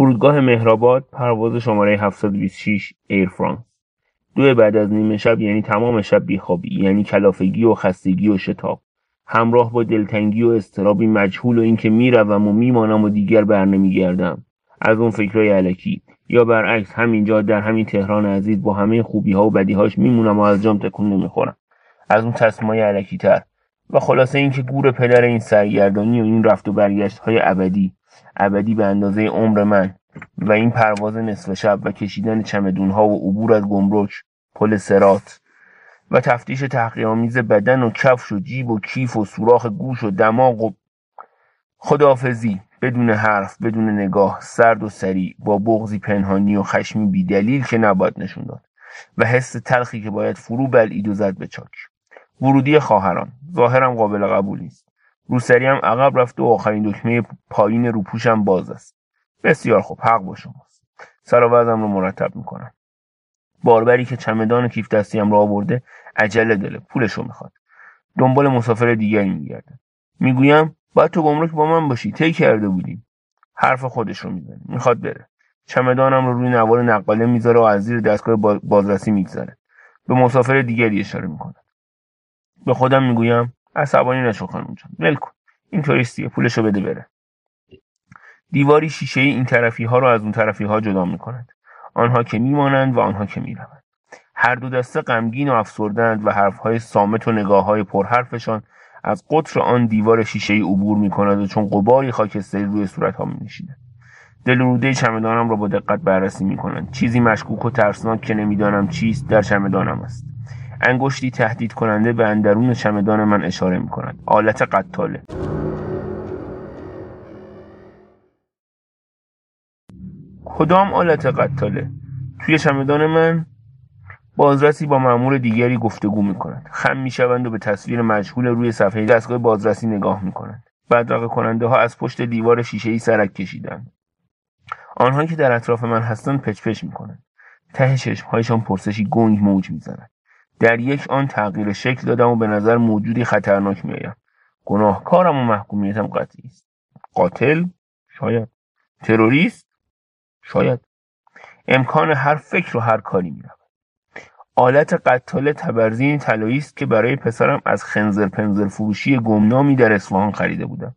فرودگاه مهرآباد پرواز شماره 726 ایر فرانس دو بعد از نیمه شب یعنی تمام شب بیخوابی یعنی کلافگی و خستگی و شتاب. همراه با دلتنگی و استرابی مجهول و اینکه می‌روم و میمانم و دیگر برنمیگردم از اون فکرای علکی. یا برعکس همینجا در همین تهران عزیز با همه خوبی ها و بدی هاش میمونم و از جام تکون نمی‌خورم. از اون تصمیمای علکی تر و خلاصه اینکه گور پدر این سرگردانی و این رفت و برگشت های ابدی. ابدی به اندازه عمر من و این پرواز نصف شب و کشیدن چمدون ها و عبور از گمرک پل سرات و تفتیش تحقیرآمیز بدن و کفش و جیب و کیف و سوراخ گوش و دماغ و خداحافظی بدون حرف بدون نگاه سرد و سریع با بغزی پنهانی و خشمی بیدلیل که نباید نشون داد و حس تلخی که باید فرو بلعید و زد به چاک. ورودی خواهران ظاهرم قابل قبول نیست. روسری هم عقب رفته و آخرین دکمه پایین روپوشم باز است. بسیار خوب حق با شماست. سر و رو مرتب می‌کنم. باربری که چمدان کیف دستیم را آورده عجله داره پولشو می‌خواد. دنبال مسافر دیگری میگرده می‌گویم باید تو گمرک با من باشی طی کرده بودیم حرف خودش رو می‌زنه. می‌خواد بره. چمدانم رو روی نوار نقاله می‌ذاره و از زیر دستگاه بازرسی میگذره. به مسافر دیگری اشاره می‌کنه. به خودم می‌گویم عصبانی نشو خانم جان ول کن این توریستیه پولشو بده بره دیواری شیشه این طرفی ها رو از اون طرفی ها جدا می‌کنند آنها که میمانند و آنها که می‌روند هر دو دسته غمگین و افسردند و حرفهای سامت و نگاه های پرحرفشان از قطر آن دیوار شیشه ای عبور می کند و چون قباری خاکستری روی صورت ها می نشیند. دل چمدانم را با دقت بررسی می کنند. چیزی مشکوک و ترسناک که نمی‌دانم چیست در چمدانم است. انگشتی تهدید کننده به اندرون چمدان من اشاره می کند. آلت قطاله. کدام آلت قطاله؟ توی چمدان من بازرسی با مأمور دیگری گفتگو می کند. خم می شوند و به تصویر مجهول روی صفحه دستگاه بازرسی نگاه می کنند. بدرقه کننده ها از پشت دیوار شیشه ای سرک کشیدند. آنها که در اطراف من هستند پچ پچ می کنند. ته چشمهایشان پرسشی گنگ موج می‌زند در یک آن تغییر شکل دادم و به نظر موجودی خطرناک میآیم. گناهکارم و محکومیتم قطعی است. قاتل؟ شاید. تروریست؟ شاید. امکان هر فکر و هر کاری می‌رود. آلت قتال تبرزین طلایی است که برای پسرم از خنزر پنزر فروشی گمنامی در اصفهان خریده بودم.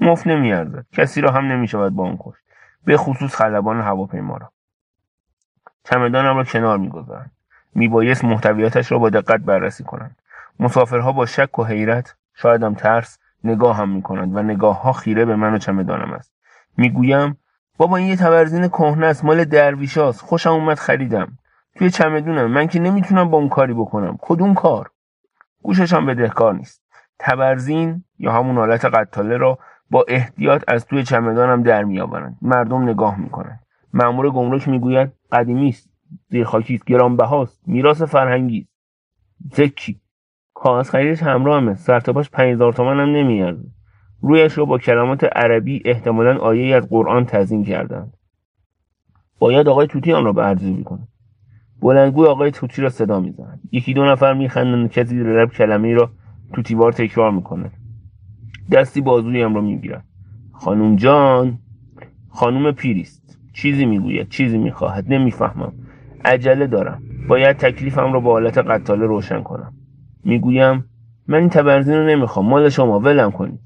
مفت نمیارزد. کسی را هم نمی‌شود با آن کشت. به خصوص خلبان هواپیما را. چمدانم را کنار می‌گذارم میبایست محتویاتش را با دقت بررسی کنند. مسافرها با شک و حیرت شایدم ترس نگاه هم می‌کنند و نگاه ها خیره به من و چمدانم است. می‌گویم بابا این یه تبرزین کهنه است مال درویشاست. خوشم اومد خریدم. توی چمدونم. من که نمی‌تونم با اون کاری بکنم. کدوم کار؟ گوششم بدهکار نیست. تبرزین یا همون حالت قتاله را با احتیاط از توی چمدانم در میآورند. مردم نگاه می‌کنند. مأمور گمرک می‌گوید قدیمی است. زیرخاکی است گرانبهاست. میراث فرهنگی است زکی کاغذ خریدش همراه همه سرتاپاش پنج هزار تومن هم نمیارزه. رویش را با کلمات عربی احتمالا آیه از قرآن تزیین کردند. باید آقای آن را به ارزیابی کند بلندگوی آقای توتی را صدا می‌زنند یکی دو نفر میخندند کسی رب کلمه را توتیوار تکرار می‌کند دستی بازویم را می‌گیرد خانوم جان خانوم پیریست. چیزی می‌گوید چیزی می‌خواهد. نمی‌فهمم. عجله دارم. باید تکلیفم را با حالت قتاله روشن کنم. می‌گویم من این تبرزین رو نمی‌خوام. مال شما ولم کنید.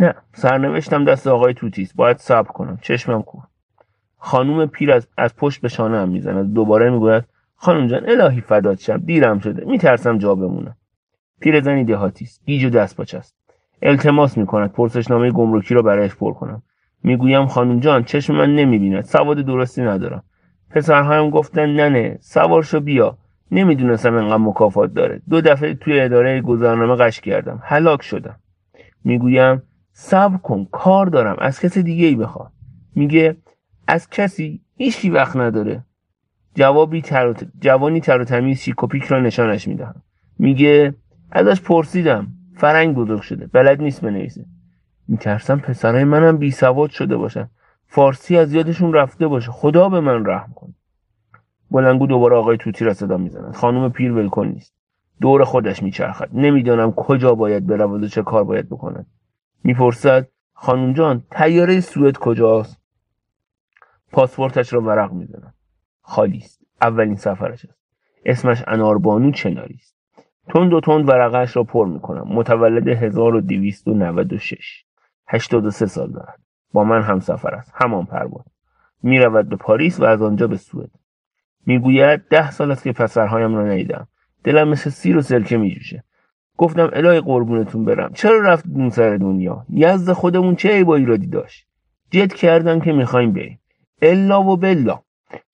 نه سرنوشتم دست آقای توتیست باید صبر کنم. چشمم کور. خانوم پیر از, از پشت به شانه هم می‌زند. دوباره می‌گوید خانم جان الهی فدات شم. دیرم شده. میترسم جا بمونم. پیر زنی دهاتی است. گیج و دست است. التماس می‌کند. پرسشنامه گمرکی را برایش پر کنم. می‌گویم خانم جان چشم من نمی‌بیند. سواد درستی ندارم. پسرهایم گفتن ننه سوارشو بیا. نمی‌دونستم انقدر مکافات داره. دو دفعه توی اداره گذرنامه قش کردم. هلاک شدم. می‌گویم صبر کن کار دارم. از کسی دیگه ای بخواد میگه از کسی هیچی وقت نداره. جوابی تر جوانی تر و تمیز شیک را نشانش می‌دهم. میگه ازش پرسیدم. فرنگ بزرگ شده. بلد نیست بنویسه. میترسم پسرای منم بی سواد شده باشن. فارسی از یادشون رفته باشه. خدا به من رحم کن بلنگو دوباره آقای توتی را صدا می‌زند. خانم پیر ولکن نیست. دور خودش میچرخد. نمی‌دانم کجا باید برود و چه کار باید بکند می‌پرسد خانم جان تیاره سوئد کجاست؟ پاسپورتش را ورق می‌زنم خالی است. اولین سفرش است. اسمش اناربانو چناری است. تند و تند ورقهاش را پر می‌کنم. متولد 1296 83 سال دارد. با من هم سفر است. همان پرواز می‌رود به پاریس و از آنجا به سوئد. می‌گوید ده سال است که پسرهایم را ندیدم. دلم مثل سیر و سرکه میجوشه. گفتم الهی قربونتون برم. چرا رفت اون سر دنیا؟ یزد خودمون چه ای با ایرادی داشت؟ جد کردن که می‌خوایم بریم. الا و بلا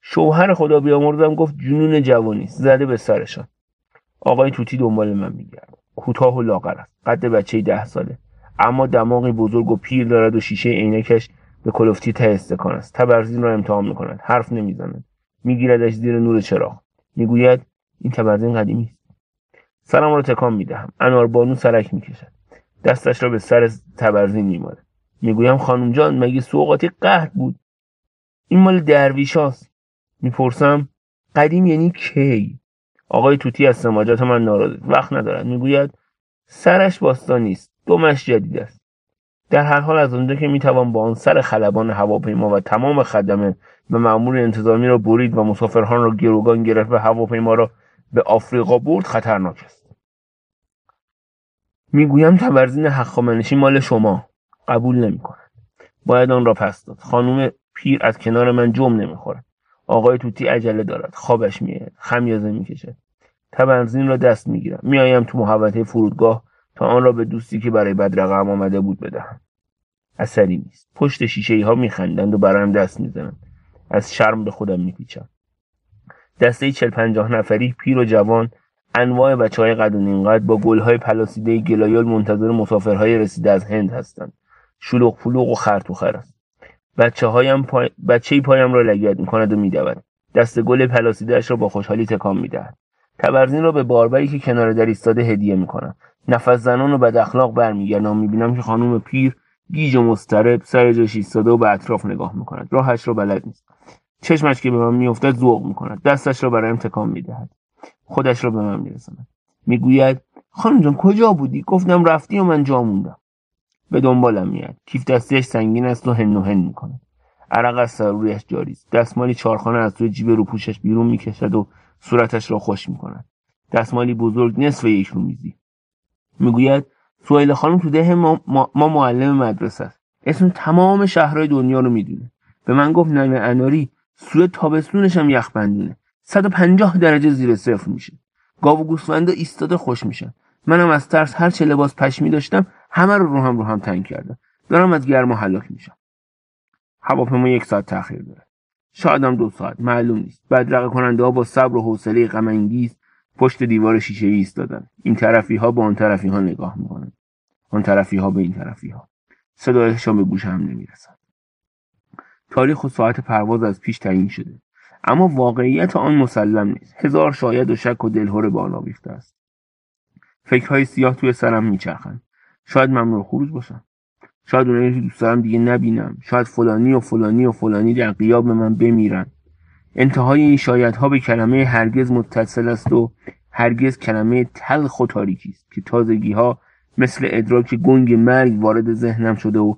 شوهر خدا بیامرزم گفت جنون جوانی. زده به سرشان. آقای توتی دنبال من میگرد. کوتاه و لاغر است. قد بچه ده ساله. اما دماغی بزرگ و پیر دارد و شیشه عینکش به کلفتی ته استکان است. تبرزین را امتحان می‌کند. حرف نمی‌زند. میگیردش زیر نور چراغ. می‌گوید این تبرزین قدیمی است. سرم را تکان می‌دهم. اناربانو سرک می‌کشد. دستش را به سر تبرزین میماله می‌گویم خانم جان مگه سوقاتی قهد بود؟ این مال درویشاست می‌پرسم قدیم یعنی کی؟ آقای توتی از سماجات من ناراضی وقت ندارد. می‌گوید سرش باستان نیست دومش جدید است. در هر حال از آنجا که می‌توان با آن سر خلبان هواپیما و تمام خدمه و مأمور انتظامی را برید و مسافران را گروگان گرفت و هواپیما را به آفریقا برد خطرناک است. می‌گویم تبرزین حقامنشی مال شما. قبول نمی‌کند باید آن را پس داد. خانم پیر از کنار من جم نمی‌خورد. آقای توتی عجله دارد. خوابش میآید. خمیازه می‌کشد. تبرزین را دست می‌گیرم. میآیم تو محوطه فرودگاه تا آن را به دوستی که برای بدرقم آمده بود بدهم. اثری نیست. پشت شیشه ای ها میخندند و برایم دست می‌زنند. از شرم به خودم میپیچم. دسته چل پنجاه نفری پیر و جوان انواع بچه های قد و نیمقد با گلهای پلاسیده گلایل منتظر مسافرهای رسیده از هند هستند. شلوغ پلوغ و خرطوخر است. بچه هایم پای... بچه پایم را لگت می کند و میدود. دست گل پلاسیدهاش را با خوشحالی تکان می‌دهد. تبرزین را به باربری که کنار در ایستاده هدیه می‌کنم نفس زنان و بد اخلاق برمیگردم می‌بینم که خانم پیر گیج و مضطرب سر جاش ایستاده و به اطراف نگاه می‌کند. راهش را بلد نیست. چشمش که به من میافتد ذوق می‌کند. دستش را برایم تکان می‌دهد. خودش را به من میرساند. می‌گوید خانم جان کجا بودی؟ گفتم رفتی و من جا موندم. به دنبالم میاد کیف دستیش سنگین است و هن و هن می‌کند. عرق از سر رویش جاری است. دستمالی چارخانه از توی جیب روپوشش بیرون می‌کشد و صورتش را خوش می‌کند. دستمالی بزرگ نصف یک رو میزی می‌گوید سویل خانم تو ده ما, ما, ما معلم مدرسه است. اسم تمام شهرهای دنیا رو می‌دونه. به من گفت ننه اناری سوی تابستونش هم یخ بندونه 150 درجه زیر صفر میشه. گاو و گوسفندا ایستاده خوش میشن. منم از ترس هر چه لباس پشمی داشتم همه رو رو هم رو هم تنگ کردم دارم از گرما هلاک میشم. هواپیما یک ساعت تاخیر داره. شاید هم دو ساعت. معلوم نیست. بدرقه کننده ها با صبر و حوصله غم پشت دیوار شیشه ای ایستادن. این طرفی ها با آن طرفی ها نگاه می‌کنن. آن طرفی ها به این طرفی ها صدایشان به گوش هم نمی‌رسد. تاریخ و ساعت پرواز از پیش تعیین شده. اما واقعیت آن مسلم نیست. هزار شاید و شک و دلهور بالا بیفته است. فکرهای سیاه توی سرم میچرخند. شاید ممنوع خروج باشم. شاید اونایی که دوست دارم دیگه نبینم. شاید فلانی و فلانی و فلانی در قیاب من بمیرن. انتهای این شایدها به کلمه هرگز متصل است و هرگز کلمه تلخ و تاریکی است که تازگی ها مثل ادراک گنگ مرگ وارد ذهنم شده و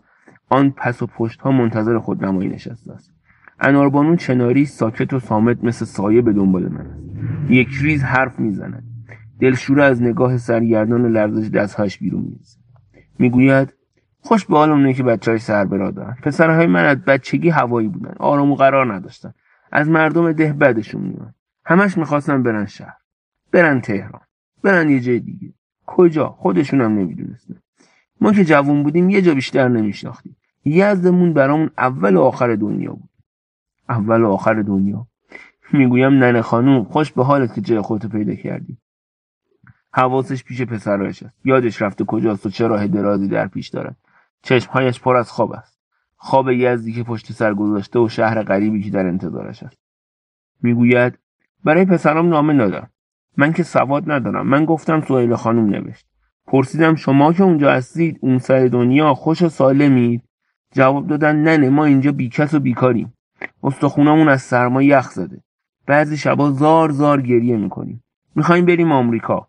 آن پس و پشت ها منتظر خود نمایی نشسته است. اناربانو چناری ساکت و سامت مثل سایه به دنبال من است. یک ریز حرف می‌زند. دلشوره از نگاه سرگردان و لرزش دستهاش بیرون میریزد می‌گوید خوش به حال اونه که بچه های سر برا دارن. پسرهای من از بچگی هوایی بودن. آرام و قرار نداشتن. از مردم ده بدشون میومد همش می‌خواستن برن شهر. برن تهران. برن یه جای دیگه. کجا؟ خودشون هم نمی‌دونستن. ما که جوون بودیم یه جا بیشتر نمیشناختیم. یزدمون برامون اول و آخر دنیا بود. اول و آخر دنیا. می‌گویم ننه خانوم خوش به حالت که جای خودتو پیدا کردی. حواسش پیش پسرایش است. یادش رفته کجاست و چه راه درازی در پیش دارد. چشمهایش پر از خواب است. خواب یزدی که پشت سر گذاشته و شهر غریبی که در انتظارش است. می‌گوید برای پسرام نامه ندارم من که سواد ندارم. من گفتم سویل خانم نوشت. پرسیدم شما که اونجا هستید اون سر دنیا خوش و سالمید؟ جواب دادن نه ما اینجا بیکس و بیکاریم استخونامون از سرما یخ زده. بعضی شبا زار زار گریه می‌کنیم. می‌خوایم بریم آمریکا.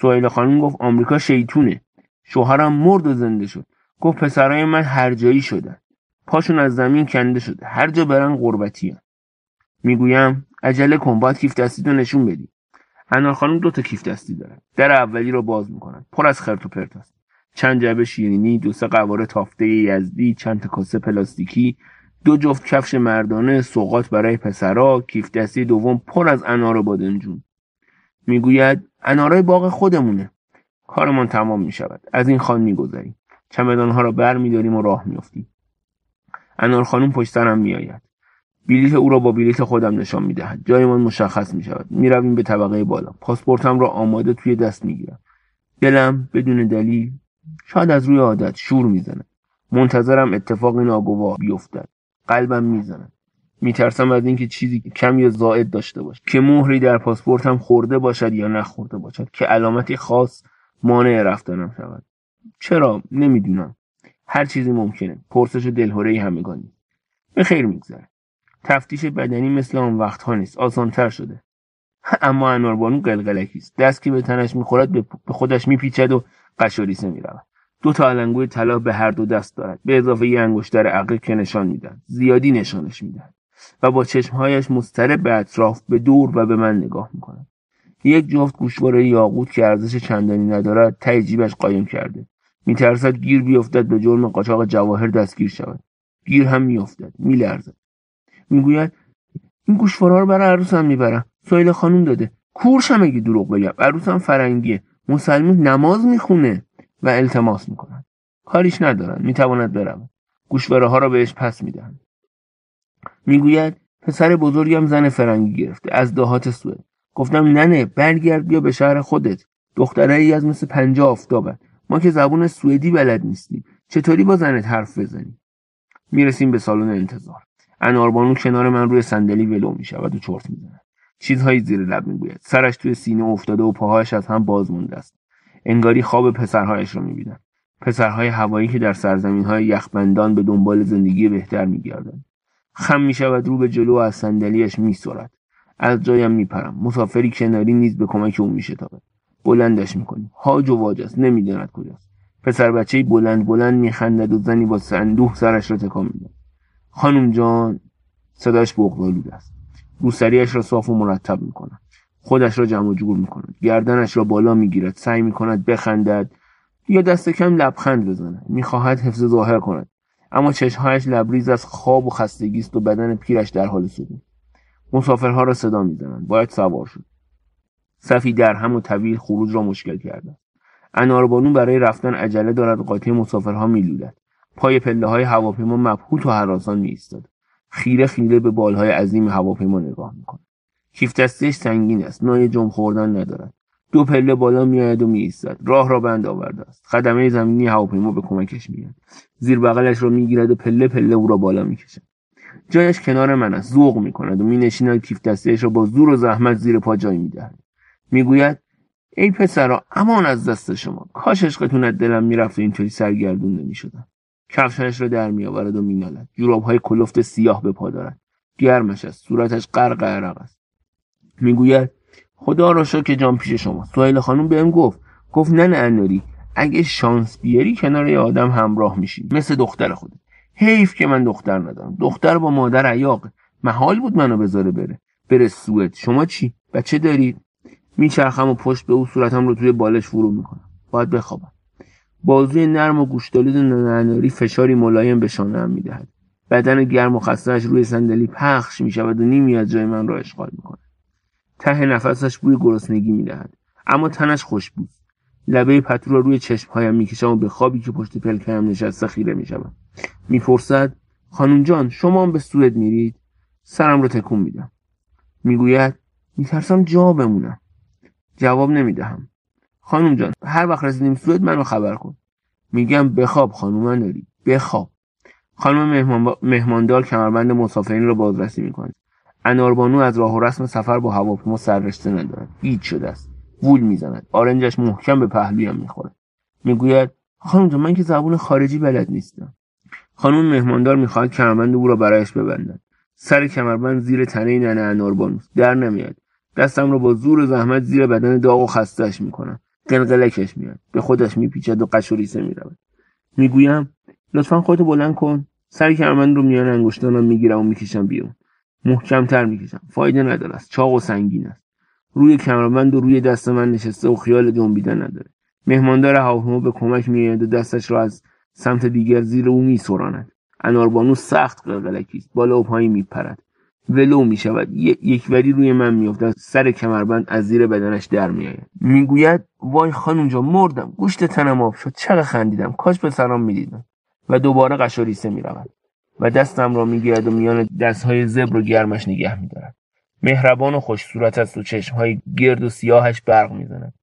سویل خانم گفت آمریکا شیطونه. شوهرم مرد و زنده شد. گفت پسرای من هر جایی شدن. پاشون از زمین کنده شده. هر جا برن قربتی می‌گویم عجله کن باید کیف دستی رو نشون بدی. انار خانم دو تا کیف دستی داره در اولی رو باز می‌کنن. پر از خرت و پرت است چند جعبه شیرینی دو سه قواره تافته یزدی چند تا کاسه پلاستیکی دو جفت کفش مردانه سوقات برای پسرا کیف دستی دوم پر از انار بادنجون می‌گوید انارای باغ خودمونه. کارمان تمام می شود از این خان میگذریم. چمدانها را بر میداریم و راه میافتیم. انار خانم پشت سرم میآید. بلیط او را با بلیط خودم نشان می‌دهد. جایمان مشخص می شود می‌رویم به طبقه بالا. پاسپورتم را آماده توی دست می‌گیرم. دلم بدون دلیل شاید از روی عادت شور می‌زند. منتظرم اتفاقی ناگوار بیفتد. قلبم می‌زند. میترسم از اینکه چیزی کم یا زائد داشته باشه که مهری در پاسپورتم خورده باشد یا نخورده باشد. که علامتی خاص مانع رفتنم شود. چرا؟ نمی‌دونم. هر چیزی ممکنه. پرسش دلهوره همگانی به خیر میگذره. تفتیش بدنی مثل آن وقتها نیست. آسانتر شده. اما اناربانو قلقلکی است. دست که به تنش می‌خورد به خودش میپیچد و قشوریسه می‌رود. دو تا علنگوی طلا به هر دو دست دارد. به اضافه یه انگشتر عقل که نشان میدن زیادی نشانش میدن و با چشمهایش مضطرب به اطراف به دور و به من نگاه می‌کند. یک جفت گوشواره یاقوت که ارزش چندانی ندارد ته جیبش قایم کرده. میترسد گیر بیفتد به جرم قاچاق جواهر دستگیر شود. گیر هم میافتد میلرزد. می‌گوید این گوشواره رو برای عروسم می‌برم. سایل خانم داده. کورشم اگه دروغ بگم. عروسم فرنگیه. مسلمون نماز می‌خونه و التماس می‌کنند کاریش ندارند می‌تواند برود. گوشواره ها را بهش پس می‌دهند. می‌گوید پسر بزرگم زن فرنگی گرفته. از دهات سوئد. گفتم ننه برگرد بیا به شهر خودت. دختره ای از مثل پنجاه آفتابه ما که زبون سوئدی بلد نیستیم. چطوری با زنت حرف بزنیم؟ می‌رسیم به سالن انتظار. اناربانو کنار من روی صندلی ولو می‌شود و چرت می‌زند. چیزهایی زیر لب می‌گوید. سرش توی سینه افتاده و پاهایش از هم باز مونده است. انگاری خواب پسرهایش را می‌بینم. پسرهای هوایی که در سرزمین های یخبندان به دنبال زندگی بهتر میگردند. خم می‌شود رو به جلو و از صندلیاش میسرد. از جایم میپرم. مسافری کناری نیز به کمک او میشتابد بلندش می‌کنیم هاج و واج است. نمی‌داند کجاست. پسر بچه بلند بلند میخندد و زنی با صندوق سرش را تکان می‌دهد. خانم جان صداش بغض‌آلود است. روسریاش را صاف و مرتب می‌کند. خودش را جمع جور می‌کند. گردنش را بالا می‌گیرد. سعی می‌کند بخندد یا دست کم لبخند بزند. می‌خواهد حفظ ظاهر کند. اما چشمهایش لبریز از خواب و خستگی است و بدن پیرش در حال سکون مسافرها را صدا می‌زنند. باید سوار شد. صفی هم و طویل خروج را مشکل کرده اناربانو برای رفتن عجله دارد قاطی مسافرها میلودد پای پله های هواپیما مبهوت و حراسان می ایستاد خیره خیره به بالهای عظیم هواپیما نگاه می‌کند. کیف دستش سنگین است. نای جم خوردن ندارد. دو پله بالا میآید و میایستد. راه را بند آورده است. خدمه زمینی هواپیما به کمکش میاد زیر بغلش را می‌گیرد و پله پله او را بالا می‌کشد. جایش کنار من است. ذوق می‌کند و مینشیند کیف دستش را با زور و زحمت زیر پا جای می‌دهد. می‌گوید ای پسرا امان از دست شما. کاش عشقتون از دلم می‌رفت و اینطوری سرگردون نمی‌شدم. کفشش را در میآورد و مینالد. جورابهای کلفت سیاه به پا دارد. گرمش است. صورتش غرق عرق است. می‌گوید خدا را که جان پیش شما سهیل خانم بهم گفت. گفت نه اناری اگه شانس بیاری کنار یه آدم همراه میشی مثل دختر خودت. حیف که من دختر ندارم. دختر با مادر عیاق. محال بود منو بذاره بره. بره سوئد. شما چی؟ بچه دارید میچرخم و پشت به او صورتم رو توی بالش فرو می‌کنم. باید بخوابم. بازوی نرم و گوشتالود نناری فشاری ملایم به شانهام می‌دهد. بدن گرم و خستهاش روی صندلی پخش می‌شود و نیمی از جای من را اشغال می‌کند. ته نفسش بوی گرسنگی می‌دهد. اما تنش خوشبوست لبه پتو را روی چشمهایم می‌کشم و به خوابی که پشت پلکم نشسته خیره می‌شوم. می‌پرسد خانم جان شما هم به سوئد میرید؟ سرم را تکون میدم. می‌گوید میترسم جا بمونم. جواب نمی‌دهم. خانم جان هر وقت رسیدیم سوئد منو خبر کن. میگم بخواب خانم ناری بخواب. خانم مهمان مهماندار کمربند مسافرین را بازرسی می‌کنه. اناربانو از راه و رسم سفر با هواپیما سررشته ندارد. هیچ شده است. وول می‌زند. آرنجش محکم به پهلویم می‌خورد می‌گوید خانم جان من که زبون خارجی بلد نیستم. خانم مهماندار می‌خواهد کمربند او را برایش ببندد. سر کمربند زیر تنه ننه اناربانوست در نمیاد. دستم را با زور و زحمت زیر بدن داغ و خستهش می‌کنم. قلقلکش میاد. به خودش میپیچد و قش و ریسه می‌رود. می‌گویم لطفا خودتو بلند کن. سر کمربند رو میان انگشتانم می‌گیرم و می‌کشم بیرون. محکمتر می‌کشم. فایده نداره. است چاق و سنگین است. روی کمربند و روی دست من نشسته و خیال جنبیدن نداره. مهماندار هواپیما به کمک میآید و دستش را از سمت دیگر زیر او میسراند. اناربانو سخت قلقلکی است. بالا و پایین میپرد. ولو می شود یک وری روی من میافتد. سر کمربند از زیر بدنش در میآید. می‌گوید وای خانم جا مردم. گوشت تنم آب شد. چقدر خندیدم؟ کاش به سرام می‌دیدم. و دوباره قشاریسه می‌رود. و دستم را می‌گیرد و میان دستهای زبر و گرمش نگه میدارد. مهربان و خوش صورت است و چشمهای گرد و سیاهش برق می‌زند.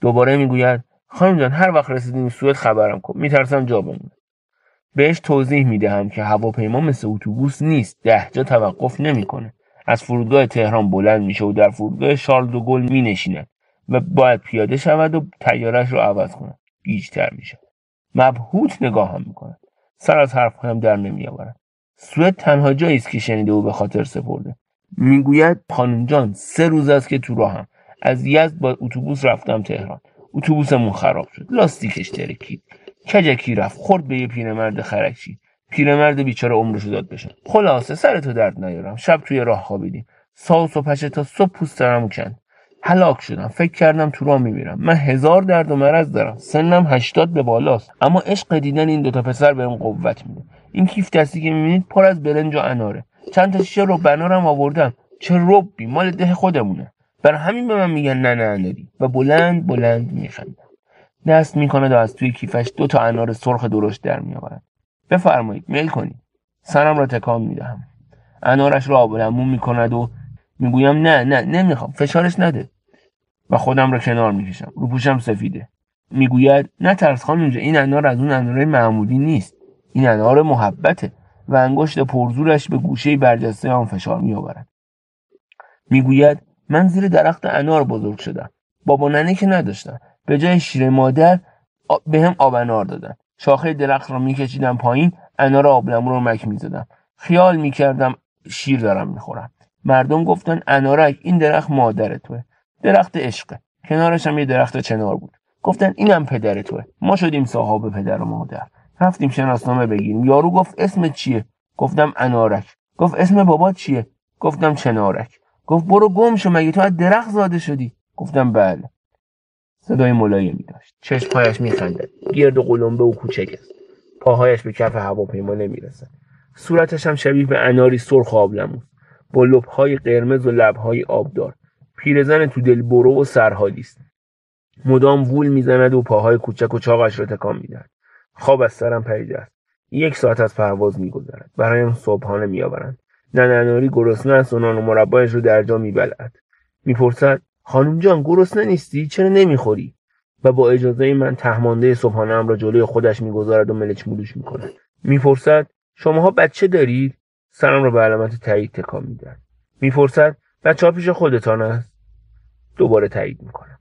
دوباره می‌گوید خانم جان هر وقت رسیدیم سوئد خبرم کن. میترسم جا بمونه. بهش توضیح می‌دهم که هواپیما مثل اتوبوس نیست. ده جا توقف نمی‌کنه. از فرودگاه تهران بلند میشه و در فرودگاه شارل دو گل مینشیند و باید پیاده شود و تیارش رو عوض کند گیجتر میشه مبهوت نگاه هم می‌کند. سر از حرفهایم در نمیآورد. سوئد تنها جایی است که شنیده و به خاطر سپرده. می‌گوید خانم جان سه روز است که تو راهم. از یزد با اتوبوس رفتم تهران. اتوبوسمون خراب شد. لاستیکش ترکید کجکی رفت. خورد به یه پیرمرد خرکشی پیرمرد بیچاره عمرشو داد بشه خلاصه سرتو درد نیارم. شب توی راه خوابیدیم. ساوس و پشه تا صبح پوسترمو کند. هلاک شدم. فکر کردم تو راه میمیرم. من هزار درد و مرض دارم. سنم هشتاد به بالاست. اما عشق دیدن این دوتا پسر بهم قوت میده. این کیف دستی که می‌بینید پر از برنج و اناره. چند تا شیشه رو بنارم آوردم. چه ربی. مال ده خودمونه. برای همین به من میگن نه نه اناری و بلند بلند میخندم. دست می‌کند و از توی کیفش دو تا انار سرخ درشت در میآورد. بفرمایید میل کنید. سرم را تکان می‌دهم. انارش را آب لیمون می‌کند و می‌گویم نه نه نمی‌خوام. فشارش نده. و خودم را کنار می‌کشم. رو پوشم سفیده. می‌گوید نه ترس خانم این انار از اون انارهای معمولی نیست. این انار محبته و انگشت پرزورش به گوشه برجسته آن فشار میآورد. می‌گوید من زیر درخت انار بزرگ شدم. بابا ننه که نداشتم به جای شیر مادر به هم آب انار دادن. شاخه درخت را میکشیدم پایین انار آبلمو رو مک می‌زدم. خیال می‌کردم شیر دارم می‌خورم. مردم گفتن انارک این درخت مادر توه. درخت عشقه کنارش هم یه درخت چنار بود. گفتن اینم پدر توه. ما شدیم صاحب پدر و مادر. رفتیم شناسنامه بگیریم. یارو گفت اسم چیه؟ گفتم انارک. گفت اسم بابا چیه؟ گفتم چنارک. گفت برو گم شو مگه تو از درخت زاده شدی؟ گفتم بله. صدای ملایمی داشت چشمهایش میخندد گرد و قلمبه و کوچک است. پاهایش به کف هواپیما نمی‌رسد. صورتش هم شبیه به اناری سرخ آبلموس با لبهای قرمز و لبهای آبدار. پیرزن تو دل برو و سرحالی است. مدام وول می‌زند و پاهای کوچک و چاقش را تکان می‌دهد. خواب از سرم پریده است. یک ساعت از پرواز میگذرد. برایم صبحانه میآورند. ننناری گرسنه است و نان و مربایش رو در جا میبلعد. می‌پرسد خانم جان گرسنه نیستی؟ چرا نمی‌خوری؟ و با اجازه من تهمانده صبحانه را جلوی خودش می‌گذارد و ملچ مولوش می‌کند. می‌پرسد شماها بچه دارید؟ سرم را به علامت تایید تکان می‌دهد. می‌پرسد بچه ها پیش خودتان است؟ دوباره تایید می‌کنم.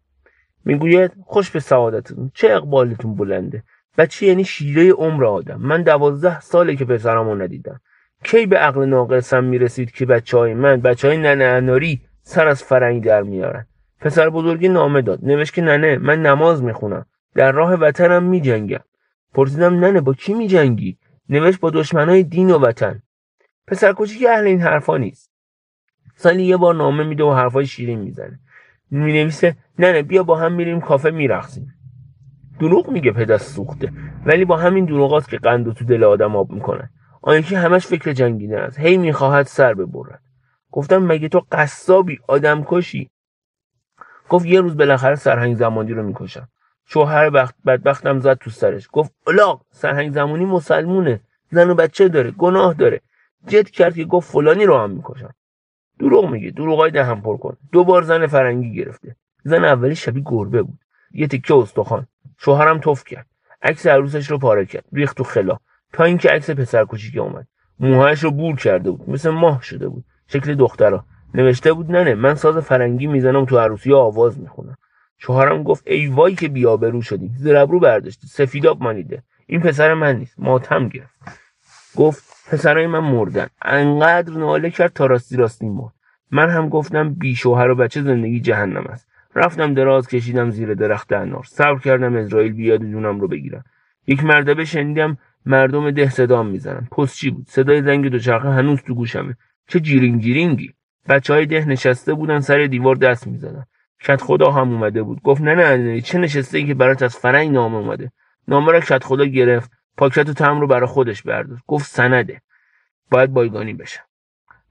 می‌گوید خوش به سعادتتون. چه اقبالتون بلنده؟ بچه یعنی شیره عمر آدم. من دوازده ساله که پسرمو ندیدم. کی به عقل ناقصم می‌رسید که بچه های من بچه های ننه اناری سر از فرنگ در میارن پسر بزرگی نامه داد. نوشت که ننه من نماز می‌خونم. در راه وطنم میجنگم. پرسیدم ننه با کی میجنگی؟ نوشت با دشمنای دین و وطن. پسر کوچیک اهل این حرفا نیست. سالی یه بار نامه میده و حرفای شیرین می‌زنه. می‌نویسه ننه بیا با هم میریم کافه میرقصیم. دروغ میگه پدست سوخته. ولی با همین دروغاست که قند تو دل آدم آب می‌کنن آن یکی همش فکر جنگیدن است. هی می‌خواهد سر ببرد. گفتم مگه تو قصابی؟ آدم کشی؟ گفت یه روز بالاخره سرهنگ زمانی رو می‌کشم. شوهر بخت بدبختم زد تو سرش. گفت الاغ سرهنگ زمانی مسلمونه. زن و بچه داره گناه داره. جد کرد که گفت فلانی رو هم می‌کشم. دروغ میگه دروغای دهم پر کن. دو بار زن فرنگی گرفته. زن اولی شبیه گربه بود. یه تکه استخوان. شوهرم توف کرد. عکس عروسش رو پاره کرد. ریخت تو خلا. تا اینکه عکس پسر کوچیک اومد. موهایش رو بور کرده بود. مثل ماه شده بود. شکل دخترا نوشته بود ننه من ساز فرنگی می‌زنم تو عروسی آواز می‌خونم. شوهرم گفت ای وای که بیابرو شدی. زربرو برداشتی سفیداب مانیده. این پسر من نیست. ماتم گرفت. گفت پسرای من مردن. انقدر ناله کرد تا راستی راستی مرد. من هم گفتم بی شوهر و بچه زندگی جهنم است. رفتم دراز کشیدم زیر درخت انار. صبر کردم اسرائیل بیاد جونم رو بگیرم. یک مرتبه شنیدم مردم ده صدام می‌زنن. چی بود؟ صدای زنگ دوچرخه هنوز تو گوشمه. چه جیرینگ جیرینگی؟ بچه های ده نشسته بودن سر دیوار دست می‌زدن. کت خدا هم اومده بود. گفت نه نه چه نشسته ای که برات از فرنگ نامه اومده؟ نامه را کت خدا گرفت. پاکت و تم رو برای خودش برداشت گفت سنده. باید بایگانی بشم.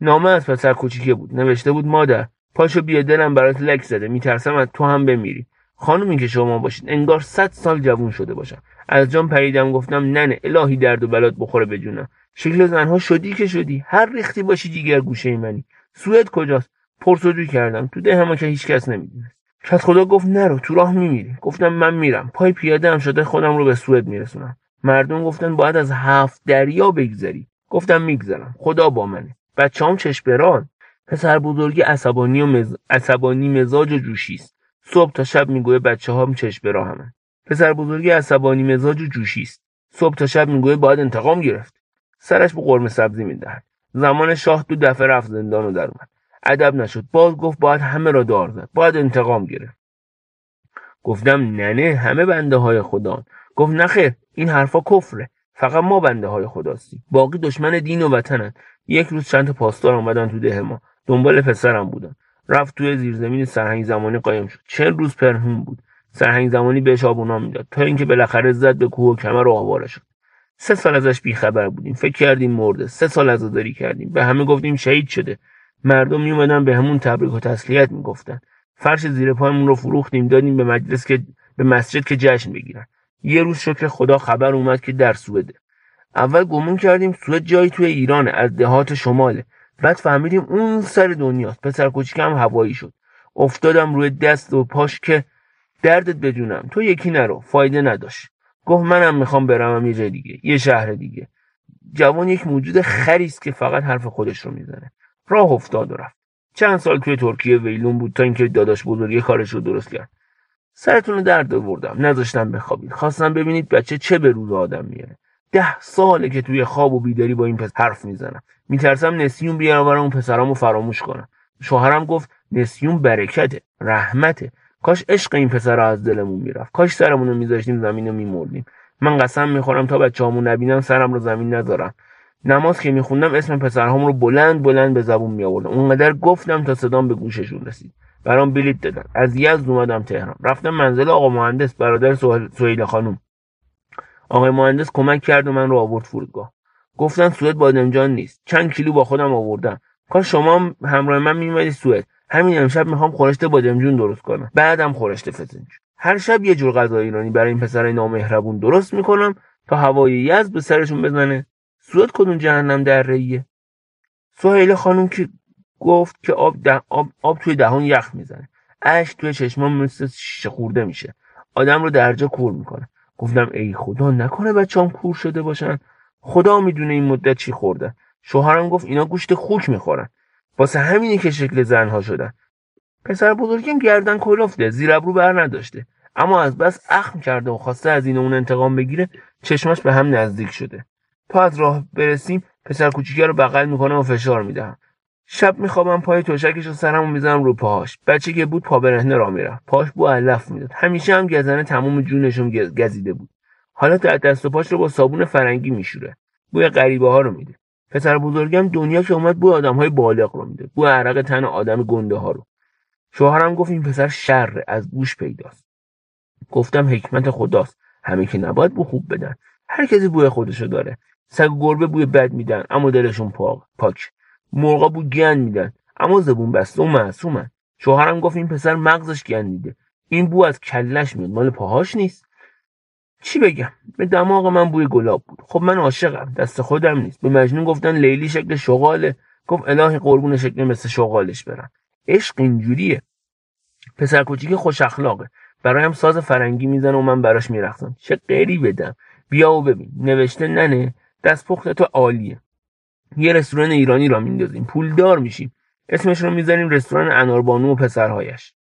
نامه از پسر کوچیکه بود. نوشته بود مادر پاشو بیا دلم برات لک زده. میترسم از تو هم بمیری. خانومی که شما باشید انگار صد سال جوون شده باشم از جان پریدم گفتم ننه الهی درد و بلات بخوره به جونم. شکل زنها شدی که شدی. هر ریختی باشی دیگر گوشه منی. سوئد کجاست؟ پرسجو کردم. تو ده که هیچ کس نمی‌دونست کت خدا گفت نرو تو راه میمیری. گفتم من میرم. پای پیاده هم شده خودم رو به سوئد میرسونم. مردم گفتن باید از هفت دریا بگذری. گفتم میگذرم. خدا با منه. بچه‌ام چشم پسر بزرگی عصبانی و مز... عصبانی مزاج و جوشی است. صبح تا شب می‌گویه بچه هم چشم برا همه پسر بزرگی عصبانی مزاج و جوشی است. صبح تا شب می‌گویه باید انتقام گرفت. سرش به قرمه سبزی می‌دهد. زمان شاه دو دفعه رفت زندان و در اومد. ادب نشد. باز گفت باید همه را دار زد. باید انتقام گرفت. گفتم ننه همه بنده های خدا گفت نخیر این حرفا کفره. فقط ما بنده های خداستیم. باقی دشمن دین و وطنن. یک روز چند پاسدار آمدن تو ده ما. دنبال پسرم بودن. رفت توی زیرزمین سرهنگ زمانی قایم شد. چند روز پرهون بود. سرهنگ زمانی بهش آبونا می‌داد. تا اینکه بالاخره زد به کوه و کمر و آواره شد. سه سال ازش بیخبر بودیم. فکر کردیم مرده. سه سال عزاداری کردیم. به همه گفتیم شهید شده. مردم میومدن به همون تبریک و تسلیت می‌گفتن. فرش زیر پایمون رو فروختیم. دادیم به مجلس که به مسجد که جشن بگیرن. یه روز شکر خدا خبر اومد که در سوئده اول گمون کردیم سوئد جایی توی ایرانه. از دهات شماله. بعد فهمیدیم اون سر دنیاست. پسر کوچیکم هوایی شد. افتادم روی دست و پاش که دردت بدونم. تو یکی نرو. فایده نداشت. گفت منم می‌خوام برم یه جای دیگه. یه شهر دیگه. جوان یک موجود خریست که فقط حرف خودش رو می‌زنه. راه افتاد و رفت. چند سال توی ترکیه ویلون بود تا اینکه داداش بزرگی کارش رو درست کرد. سرتون درد آوردم. نذاشتم بخوابید. خواستم ببینید بچه چه به روز آدم میاره. ده ساله که توی خواب و بیداری با این پس حرف می‌زنم. میترسم نسیون بیارم اون پسرامو فراموش کنم. شوهرم گفت نسیون برکته رحمته. کاش عشق این پسر از دلمون می‌رفت. کاش سرمون رو میذاشتیم زمین رو میمردیم. من قسم می‌خورم تا بچه‌هامو نبینم سرم رو زمین نذارم. نماز که میخوندم اسم پسرهام رو بلند بلند به زبون میآوردم. اونقدر گفتم تا صدام به گوششون رسید. برام بلیت دادن. از یزد اومدم تهران. رفتم منزل آقا مهندس برادر سهیل خانوم آقای مهندس کمک کرد و من رو آورد فرودگاه. گفتن سوئد بادمجان نیست. چند کیلو با خودم آوردم. کاش شما همراه من میومدی سوئد. همین امشب می‌خوام خورشت بادمجون درست کنم. بعدم خورشت فسنج هر شب یه جور غذا ایرانی برای این پسر نامهربون درست می‌کنم تا هوای یزد به سرشون بزنه. سوئد کدوم جهنم در ریه سهیل خانم که گفت که آب, آب, آب توی دهان یخ می‌زنه. اش توی چشمان مثل شیشه خورده میشه. آدم رو درجا کور می‌کنه. گفتم ای خدا نکنه بچه‌ام کور شده باشن. خدا می‌دونه این مدت چی خورده. شوهرم گفت اینا گوشت خوک می‌خورن. واسه همینه که شکل زنها شدن. پسر بزرگم گردن کلفته زیر ابرو بر نداشته. اما از بس اخم کرده و خواسته از این اون انتقام بگیره چشمش به هم نزدیک شده. تا از راه برسیم پسر کوچیکه رو بغل می‌کنم و فشار می‌دهم. شب میخوابم پای توشکش و سرمو می‌زنم رو پاهاش. بچه که بود پا برهنه را می‌رفت. پاش بو علف می‌داد. همیشه هم گزنه تمام جونشون گزیده بود. حالا تا دست و پاش رو با صابون فرنگی میشوره. بوی غریبه ها رو میده. پسر بزرگم دنیا که اومد بوی آدم های بالغ رو میده. بوی عرق تن آدم گنده ها رو. شوهرم گفت این پسر شر از گوش پیداست. گفتم حکمت خداست. همه که نباید بو خوب بدن. هر کسی بوی خودشو داره. سگ گربه بوی بد میدن اما دلشون پاک. پاک مرغا بو گند میدن. اما زبون بسته و معصومن. شوهرم گفت این پسر مغزش گندیده. این بو از کلش میاد. مال پاهاش نیست. چی بگم؟ به دماغ من بوی گلاب بود. خب من عاشقم. دست خودم نیست. به مجنون گفتن لیلی شکل شغاله. گفت الهی قربون شکل مثل شغالش برم. عشق اینجوریه. پسر کوچیک خوش اخلاقه. برایم ساز فرنگی می‌زنه و من براش میرقصم. چه قری بدم بیا و ببین. نوشته ننه. دست پخت تو عالیه. یه رستوران ایرانی را میندازیم. پولدار میشیم. اسمش رو می‌ذاریم رستوران اناربانو و پسرهایش.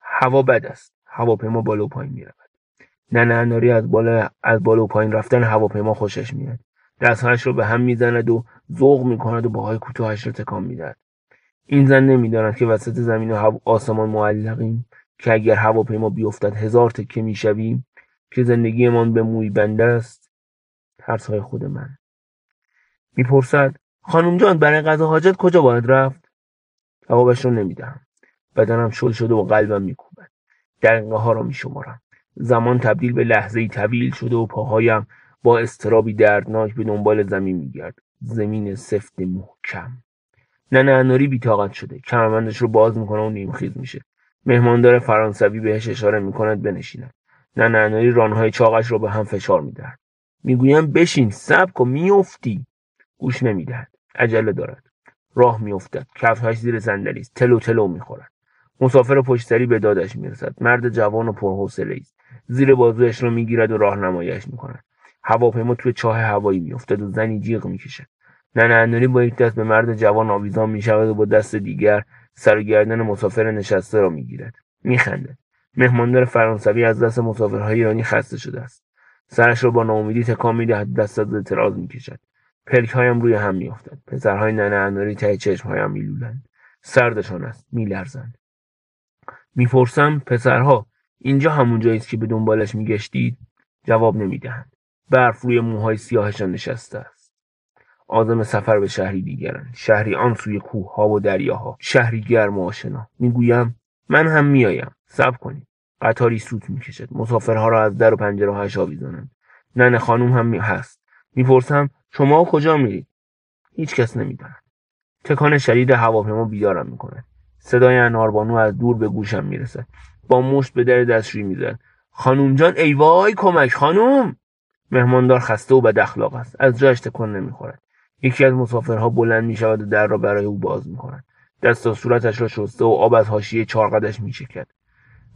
هوا بد است. هواپیما بالا و پایین می‌رود. ننه اناری از بالا از بالا و پایین رفتن هواپیما خوشش میاد. دستهایش رو به هم می‌زند و ذوق می‌کند و باهای کوتاهش را تکان می‌دهد. این زن نمی‌داند که وسط زمین و آسمان معلقیم. که اگر هواپیما بیفتد هزار تکه می‌شویم که زندگیمان به موی بنده است. ترسهای خود من. می‌پرسد خانم جان برای غذا حاجت کجا باید رفت؟ جوابش رو نمی‌دهم. بدنم شل شده و قلبم میکوبد. دقیقه ها را میشمارم. زمان تبدیل به لحظه طویل شده و پاهایم با استرابی دردناک به دنبال زمین میگرد زمین سفت محکم. ننه اناری بیتاقت شده. کمربندش رو باز می‌کنه و نیمخیز میشه. مهماندار فرانسوی بهش اشاره می‌کند بنشیند ننه اناری رانهای چاقش رو به هم فشار می‌دهد. می‌گویم بشین سبک و میافتی. گوش نمی‌دهد. عجله دارد. راه میافتد. کفشهاش زیر صندلی است. تلو تلو می‌خورد. مسافر پشتری به دادش می‌رسد. مرد جوان و پرحوصله است. زیر بازویش را می‌گیرد و راهنماییش می‌کند. هواپیما توی چاه هوایی میافتد و زنی جیغ می‌کشد. ننه با یک دست به مرد جوان آویزان می‌شود و با دست دیگر سر و گردن مسافر نشسته را می‌گیرد. میخندد. مهماندار فرانسوی از دست مسافرهای ایرانی خسته شده است. سرش را با ناامیدی تکان می‌دهد دست از اعتراض می‌کشد. پلکهایم روی هم میافتد. پسرهای ننه اناری ته چشمهایم میلولند. سردشان است. میلرزند. می‌پرسم پسرها اینجا همون جایی است که به دنبالش میگشتید؟ جواب نمی‌دهند. برف روی موهای سیاهشان نشسته است. آزم سفر به شهری دیگرند شهری آن سوی کوهها و دریاها. شهری گرم و آشنا. می‌گویم من هم میآیم. صبر کنید. قطاری سوت می‌کشد. مسافرها را از در و پنجره هاش آویزانند. ننه خانوم هم می هست. می‌پرسم شما کجا میرید؟ هیچ کس نمی‌داند. تکان شدید هواپیما بیدارم می‌کند. صدای اناربانو از دور به گوشم می‌رسد. با مشت به در دستشویی می‌زد خانوم جان ای وای کمک خانوم مهماندار خسته و بد اخلاق است. از جایش تکان نمی‌خورد. یکی از مسافرها بلند می‌شود و در را برای او باز می‌کند. دست و صورتش را شسته و آب از حاشیه چارقدش میچکد.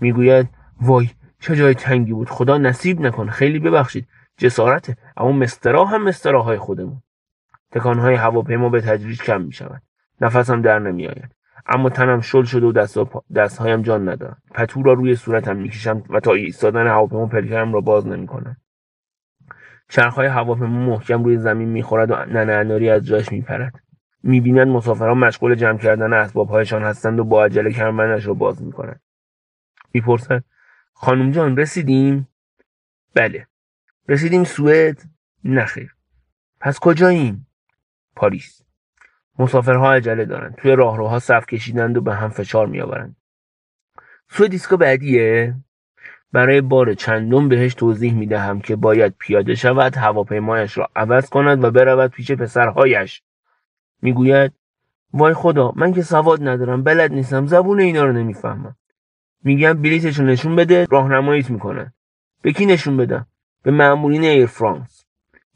می‌گوید وای چه جای تنگی بود. خدا نصیب نکن. خیلی ببخشید. جسارته اما مسترا هم مستراهای خودمون. تکانهای هواپیما به تدریج کم می‌شود. نفسم در نمیآید. اما تنم شل شده و دست دستهایم جان ندارم پتو را روی صورتم می‌کشم و تا ایستادن هواپیما پلکرم را باز نمی‌کنم. چرخهای هواپیما محکم روی زمین می‌خورد و ننه از جایش میپرد. می‌بیند مسافران مشغول جمع کردن اسبابهایشان هستند و با عجله کرمنش را باز می‌کنند. می‌پرسد خانم جان رسیدیم؟ بله. رسیدیم سوئد؟ نخیر پس کجاییم? پاریس. مسافرها عجله دارند. توی راهروها صف کشیدند و به هم فشار میآورند. سوئد دیسکو بعدیه؟ برای بار چندم بهش توضیح می دهم که باید پیاده شود هواپیمایش را عوض کند و برود پیش پسرهایش. می‌گوید وای خدا من که سواد ندارم بلد نیستم زبون اینا رو نمی‌فهمم. میگم بلیتشو نشون بده راهنماییت می‌کنن به کی نشون بدم به مامورین ایر فرانس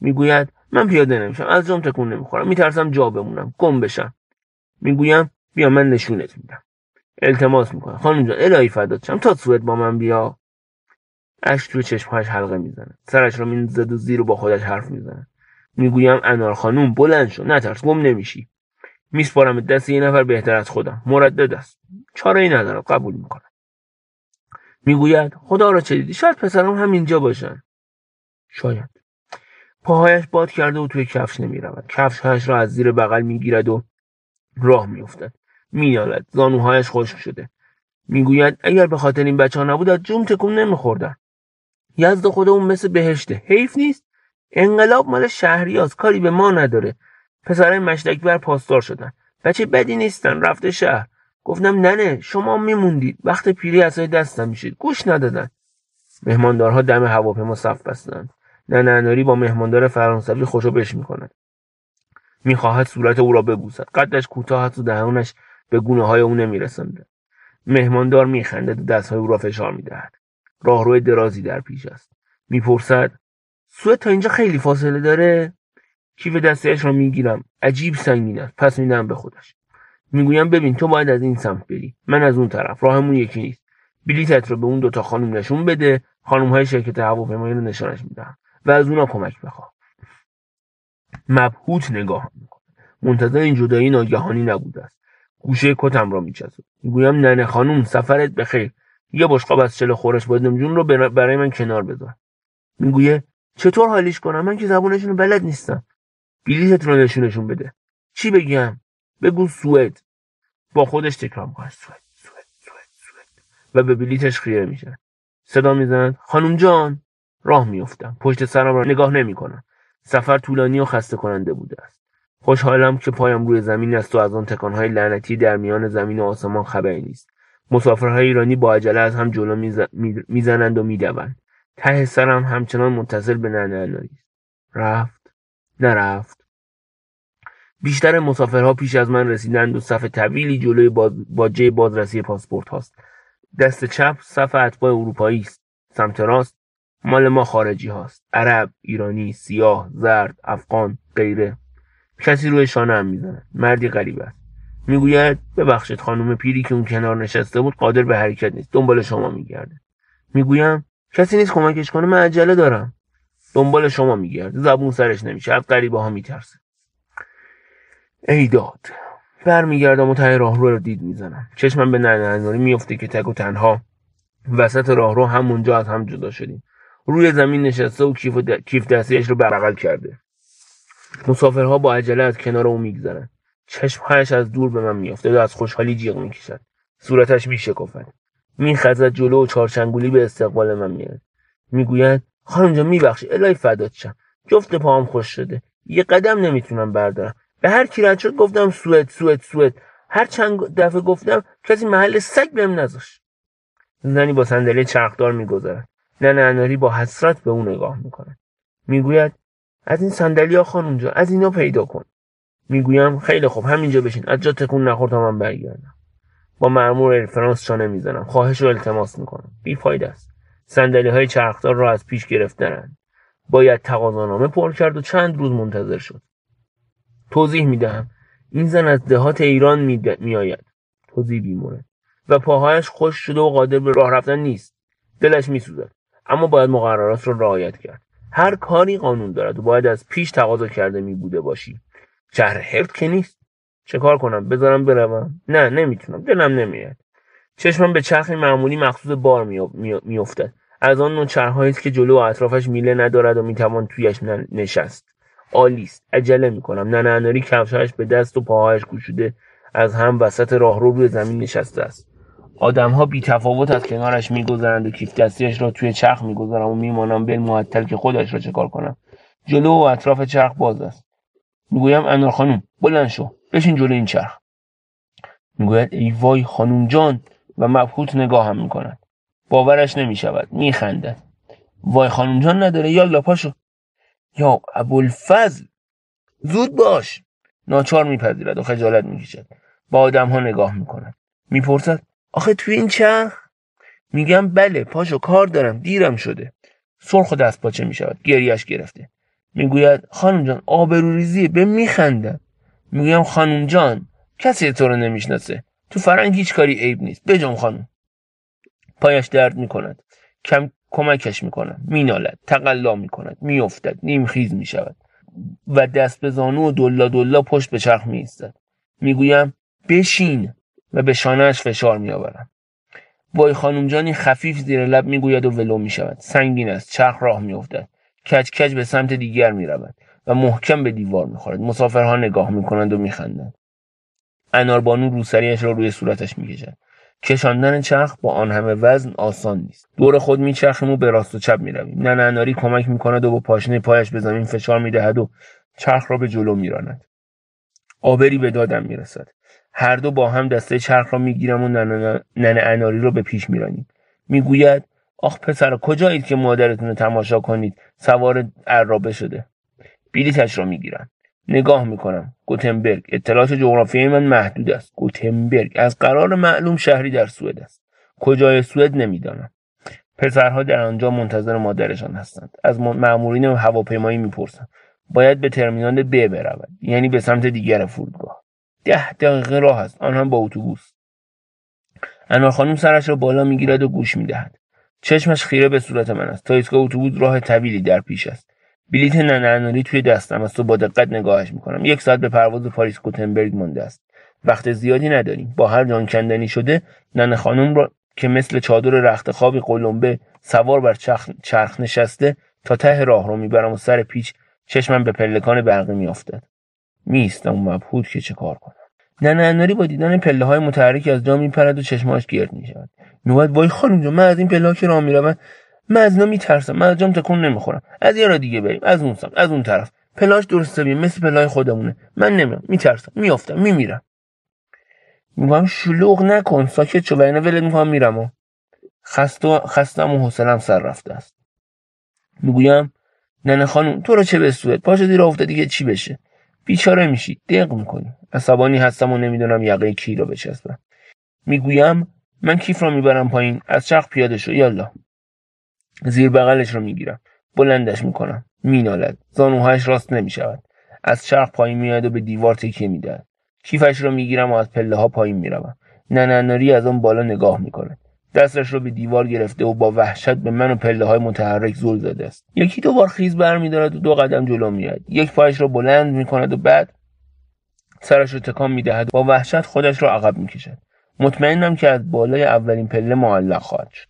می‌گوید من پیاده نمیشم از جام تکون نمی‌خورم میترسم جا بمونم گم بشم. می‌گویم بیا من نشونت میدم. التماس می‌کنم. خانم جان الهی فدات شم تا سوئد با من بیا. اشک توی چشمهایش حلقه می‌زنه. سرش را می‌زد و زیر و با خودش حرف می‌زنه. می‌گویم انار خانوم بلند شو نترس گم نمیشی. میسپارم دست یه نفر بهتر از خودم. مردد است. چاره ای ندارم. قبول می‌کنم. می‌گوید خدا را چه دیدی؟ شاید پسرم همینجا باشن. شاید. پاهایش باد کرده و توی کفش نمی‌رود. کفشهایش را از زیر بغل می‌گیرد و راه میافتد. مینالد. زانوهایش خشک شده. می‌گوید اگر به خاطر این بچه ها نبود از جوم تکون نمیخوردن. یزد خودمون مثل بهشته. حیف نیست. انقلاب مال شهریاست کاری به ما نداره. پسرای مشتک بر پاسدار شدن. بچه بدی نیستن. رفته شهر. گفتم ننه شما میموندید. وقت پیری اصای دستم میشید گوش ندادن. مهماندارها دم هواپیما صف بستند ننه اناری با مهماندار فرانسوی خوشو بش می‌کند می‌خواهد صورت او را ببوسد. قدش کوتاه است و دهانش به گونه های او نمیرسنده. مهماندار میخندد و دستهای او را فشار می‌دهد. راهرو درازی در پیش است. می‌پرسد سوئد تا اینجا خیلی فاصله داره؟ کیف دستش را می‌گیرم؟ عجیب سنگین است. پس میدم به خودش. می‌گویم ببین تو باید از این سمت بری. من از اون طرف. راهمون یکی نیست. بلیتت رو به اون دوتا خانم نشون بده. خانم های شرکت هواپیمایی رو نشانش میدم و از اونا کمک بخواه. مبهوت نگاه می‌کنه. منتظر این جدایی ناگهانی نبوده است. گوشه کتم را میچسبد می‌گویم ننه خانم سفرت بخیر. یه بشقاب از چل خورش بادم جون رو برای من کنار بذار. می‌گویه چطور حالیش کنم؟ من که زبونشون رو بلد نیستم. بلیتت رو نشونشون بده. چی بگم؟ بگو سوئد. با خودش تکرار می‌کنه. سوئد سوئد سوئد سوئد. و به بلیتش خیره میشه. صدا می‌زنند خانم جان راه میافتم. پشت سرم را نگاه نمی‌کنم. سفر طولانی و خسته کننده بوده است. خوشحالم که پایم روی زمین است و از آن تکانهای لعنتی در میان زمین و آسمان خبری نیست. مسافرهای ایرانی با عجله از هم جلو می‌زنند و می‌دوند. ته سرم همچنان متصل به ننه رفت نرفت. بیشتر مسافرها پیش از من رسیدند و صف طویلی جلوی باجه بازرسی پاسپورت هاست. دست چپ صف اتباع اروپایی است. سمت راست مال ما خارجی هاست. عرب ایرانی سیاه زرد افغان غیره. کسی روی شانه هم می‌زند. مردی غریب است. می‌گوید ببخشید خانم پیری که اون کنار نشسته بود قادر به حرکت نیست دنبال شما میگرده. می‌گویم کسی نیست کمکش کنه من عجله دارم. دنبال شما میگرده زبون سرش نمیشه از غریبه ها میترسه ایداد برمیگردم و ته راهرو رو دید می‌زنم. چشمم به ننه میفته که تک و تنها وسط راهرو همونجا از هم جدا شدیم. روی زمین نشسته و کیف, د... کیف دستیش رو بغل کرده. مسافرها با عجله از کنار او میگذرند چشمهایش از دور به من میافته و از خوشحالی جیغ می‌کشد. صورتش میشکفد میخزد جلو و چارچنگولی به استقبال من میاد می‌گوید خانم جان میبخشی الهی فدات شم. جفت پاهم خوش شده. یه قدم نمی‌تونم بردارم. به هر کی رد شد گفتم سوئد سوئد سوئد. هر چند دفعه گفتم کسی محل سگ بهم نذاشت. زنی با صندلی چرخدار میگذرد. ننه اناری با حسرت به او نگاه می‌کند. می‌گوید از این صندلی ها خانم از اینا پیدا کن. می‌گویم خیلی خوب همینجا بشین. از جا تکون نخور تا من برگردم. با مرمور الفرانس چانه می‌زنم خواهش رو التماس می‌کنم. بیفاید است. صندلی های چرخدار را از پیش گرفتنند باید تقاضانامه پر کرد و چند روز منتظر شد. توضیح می‌دهم. این زن از دهات ایران میآید. توضیح بیمونه و پاهایش خوش شده و قادر به راه رفتن نیست. دلش میسوزد. اما باید مقررات را رعایت کرد. هر کاری قانون دارد و باید از پیش تقاضا کرده می بوده باشی شهر هرت که نیست. چه کار کنم؟ بذارم بروم. نه نمی‌تونم. دلم نمیاد. چشمم به چرخ معمولی مخصوص بار میافتد از آن نوع چرخهایی است که جلو و اطرافش میله ندارد و می‌توان تویش نشست. عالی است. عجله می‌کنم. ننه اناری کفشهایش به دست و پاهایش گشوده از هم وسط راهرو روی زمین نشسته است. آدمها بی تفاوت از کنارش میگذرند و کیف دستیش را توی چرخ می‌گذارم و میمانم بل معطل که خودش را چه کار کنم. جلو و اطراف چرخ باز است. می‌گویم انار خانم بلند شو بشین جلو این چرخ. می‌گوید ای وای خانوم جان و مبهوت نگاه هم می‌کند. باورش نمی‌شود میخندد. وای خانوم جان نداره یا پاشو. یا ابوالفضل زود باش. ناچار میپذیرد و خجالت می‌کشد. با آدم ها نگاه می‌کند. می‌پرسد آخه توی این چرخ؟ میگم بله پاشو کار دارم دیرم شده. سرخ و دست پاچه می‌شود گریش گرفته. می‌گوید خانم جان آبروریزیه به میخندم می‌گویم خانم جان کسی تو رو نمی‌شناسه. تو فرنگ هیچ کاری عیب نیست. بجام خانم. پایش درد می‌کند. کم کمکش می‌کنم مینالد. تقلا می‌کند. میافتد. نیمخیز می‌شود. و دست به زانو و دلا دلا پشت به چرخ میایستد. می‌گویم بشین و به شانهاش فشار میآورم. وای خانم جانی خفیف زیر لب می‌گوید و ولو می‌شود. سنگین است. چرخ راه میافتد. کج کج به سمت دیگر می‌رود و محکم به دیوار می‌خورد. مسافرها نگاه می‌کنند و میخندند. اناربانو روسریش را روی صورتش می‌کشد. کشاندن چرخ با آن همه وزن آسان نیست. دور خود میچرخیم و به راست و چپ می‌رویم. ننه اناری کمک می‌کند و با پاشنه پایش به زمین فشار می‌دهد و چرخ را به جلو میراند. آبری به دادم می‌رسد. هر دو با هم دسته چرخ را می‌گیرم و ننه, اناری را به پیش میرانیم. می‌گوید آخ پسر کجایید که مادرتون رو تماشا کنید؟ سوار عرابه شده. بلیتش را می‌گیرم نگاه می‌کنم. گوتنبرگ. اطلاعات جغرافیایی من محدود است. گوتنبرگ. از قرار معلوم شهری در سوئد است. کجای سوئد نمی‌دانم. پسرها در آنجا منتظر مادرشان هستند. از مأمورین هواپیمایی می‌پرسم. باید به ترمینال ب برود. یعنی به سمت دیگر فرودگاه. ده دقیقه راه است. آن هم با اتوبوس. انار خانم سرش را بالا می‌گیرد و گوش می‌دهد. چشمش خیره به صورت من است. تا ایستگاه اتوبوس راه طویلی در پیش است. بلیت ننعناری توی دستم است و با دقت نگاهش می‌کنم. یک ساعت به پرواز پاریس کوتنبرگ مانده است. وقت زیادی نداریم. با هر جان کندنی شده ننه خانم را که مثل چادر رخت خوابی قلمبه سوار بر چرخ, چرخ نشسته تا ته راه رو می‌برم و سر پیچ چشمم به پلکان برقی میافتد. میستم و مبهود که چه کار کنم. ننه اناری با دیدن پله های متحرکی از جا میپرد و چشماش گرد می‌شود. می‌گوید وای خانم جان من از این که راه می‌روم. من از اینا میترسم من از جام تکون نمی‌خورم. از یه را دیگه بریم از اون سمت از اون طرف. پلاش درسته بیم مثل پلای خودمونه. من نمیرم میترسم میافتم میمیرم. میگم شلوغ نکن ساکت شو و اینا ولت می‌کنم میرم. و خسته خستم و حوصلم سر رفته است. می‌گویم ننه خانم تو رو چه به سوید پاشو دیر افتادی که چی بشه؟ بیچاره میشی دق می‌کنی. عصبانی هستم و نمی‌دونم یقه کی رو بچسبم. می‌گویم من کیف رو می‌برم پایین. از چرخ پیاده شو. یالا. زیر بغلش رو می‌گیرم. بلندش می‌کنم. مینالد. زانوهایش راست نمی‌شود. از چرخ پایین میاد و به دیوار تکیه می‌دهد. کیفش رو می‌گیرم و از پله ها پایین می‌روم. ننناری از آن بالا نگاه می‌کنه دستش رو به دیوار گرفته و با وحشت به من و پله های متحرک زل زده است. یکی دو بار خیز برمیدارد و دو قدم جلو میاد یک پایش را بلند می‌کند و بعد سرش رو تکان می‌دهد با وحشت خودش را عقب می‌کشد. مطمئنم که از بالای اولین پله معلق خواهد شد.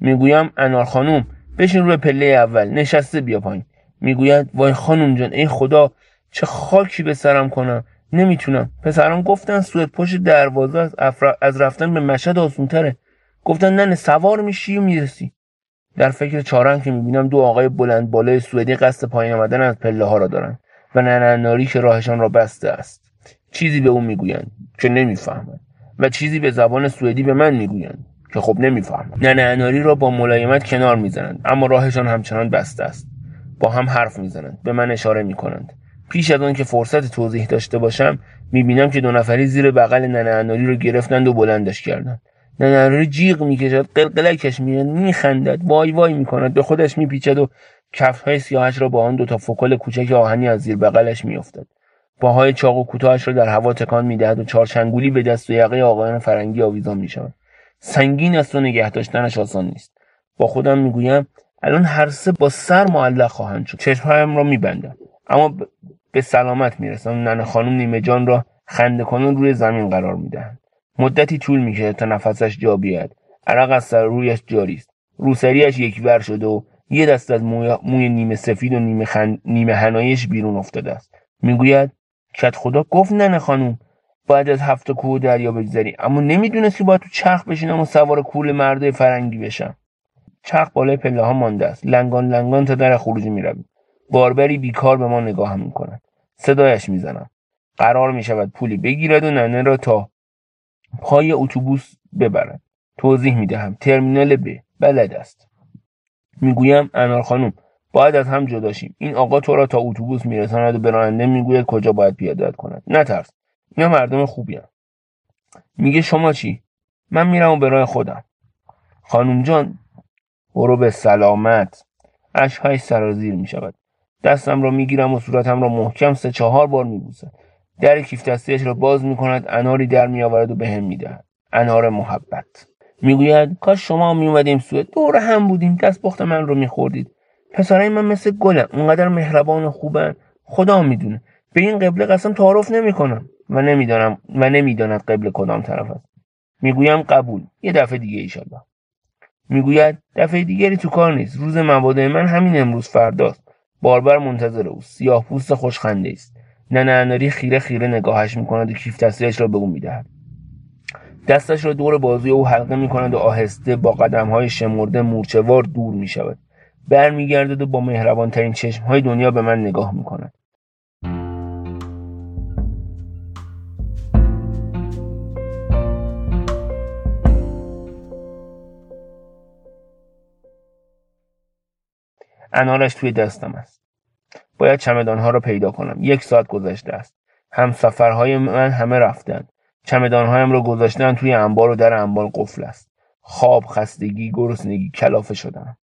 می‌گویم انار خانوم بشین روی پله اول نشسته بیا پایین. می‌گوید وای خانوم جان ای خدا چه خاکی به سرم کنم؟ نمی‌تونم. پسران گفتن سوئد پشت دروازه از, از رفتن به مشهد آسونتره. گفتن نه سوار میشی و می‌رسی. در فکر چارم که می‌بینم دو آقای بلند بالای سوئدی قصد پایین آمدن از پله ها را دارن و ننناری که راهشان را بسته است. چیزی به او می‌گویند که نمی‌فهمند. و چیزی به زبان سوئدی به من می‌گویند که خب نمی‌فهمم. ننناری را با ملایمت کنار می‌زنند اما راهشان همچنان بسته است. با هم حرف می‌زنند به من اشاره می‌کنند. پیش از آن که فرصت توضیح داشته باشم می‌بینم که دو نفری زیر بغل ننه رو گرفتند و بلندش کردند. ننه جیغ می‌کشد قلقلکش میاد میخندد وای وای می‌کند به خودش میپیچد و کفهای سیاهش را با آن دو تا فکل کوچک آهنی از زیر بغلش میافتد. پاهای چاق و کوتاهش را در هوا تکان می‌دهد و چارچنگولی به دست و یقه آقایان فرنگی آویزان می‌شود. سنگین است و نگه داشتنش آسان نیست. با خودم می‌گویم الان هر سه با سر معلق خواهند شد. چشمهایم را میبندم. اما به سلامت می‌رسم. ننه خانم نیمه جان را خنده کنون روی زمین قرار می‌دهند. مدتی طول می‌کشه تا نفسش جا بیاد عرق از سر رویش جاری است. روسریش یکور شده و یه دست از موی, موی نیمه سفید و نیمه, خن... نیمه هنایش بیرون افتاده است. می‌گوید کت خدا گفت ننه خانم باید از هفت کوه دریا بگذری. اما نمی‌دونست که باید تو چرخ بشینم و سوار کول مرده فرنگی بشم. چرخ بالای پله ها مانده است. لنگان لنگان تا در خروجی می‌رویم. باربری بیکار به ما نگاه می‌کند. صدایش می‌زنم. قرار می‌شود پولی بگیرد و ننه را تا پای اتوبوس ببرد. توضیح می‌دهم. ترمینال ب بلد است. می‌گویم انار خانم باید از هم جداشیم این آقا تو را تا اتوبوس میرساند و به راننده می‌گوید کجا باید پیادت کند. نترس اینا مردم خوبی هم. میگه شما چی؟ من میرم و به راه خودم. خانم جان برو به سلامت. اشکهای سرازیر می‌شود. دستم را می‌گیرم و صورتم را محکم سه چهار بار میبوسد. در کیف دستیش را باز می‌کند اناری در میآورد و به هم می‌دهد. انار محبت. می‌گوید کاش شما میومدیم سوئد. دور هم بودیم. دست بخت من رو میخوردید. پسرای من مثل گلم اونقدر مهربان و خوبن. خدا می‌دونه. به این قبله قسم تعارف نمی‌کنم. و نمی‌دانم و نمی‌داند قبل کدام طرف است. می‌گویم قبول. یه دفعه دیگه ایشالله. می‌گوید دفعه دیگری تو کار نیست. روز مبادا من همین امروز فرداست. باربر منتظر او. سیاه پوست خوشخنده است. ننه اناری خیره خیره نگاهش می‌کند و کیف دستش را به او می‌دهد. دستش را دور بازوی او حلقه می‌کند و آهسته با قدمهای شمرده مورچهوار دور می‌شود. برمیگردد و با مهربانترین چشمهای دنیا به من نگاه می‌کند. انارش توی دستم است. باید چمدانها را پیدا کنم. یک ساعت گذشته است. هم سفرهای من همه رفتند. چمدانهایم را گذاشتن توی انبار و در انبار قفل است. خواب خستگی گرسنگی کلافه شدم.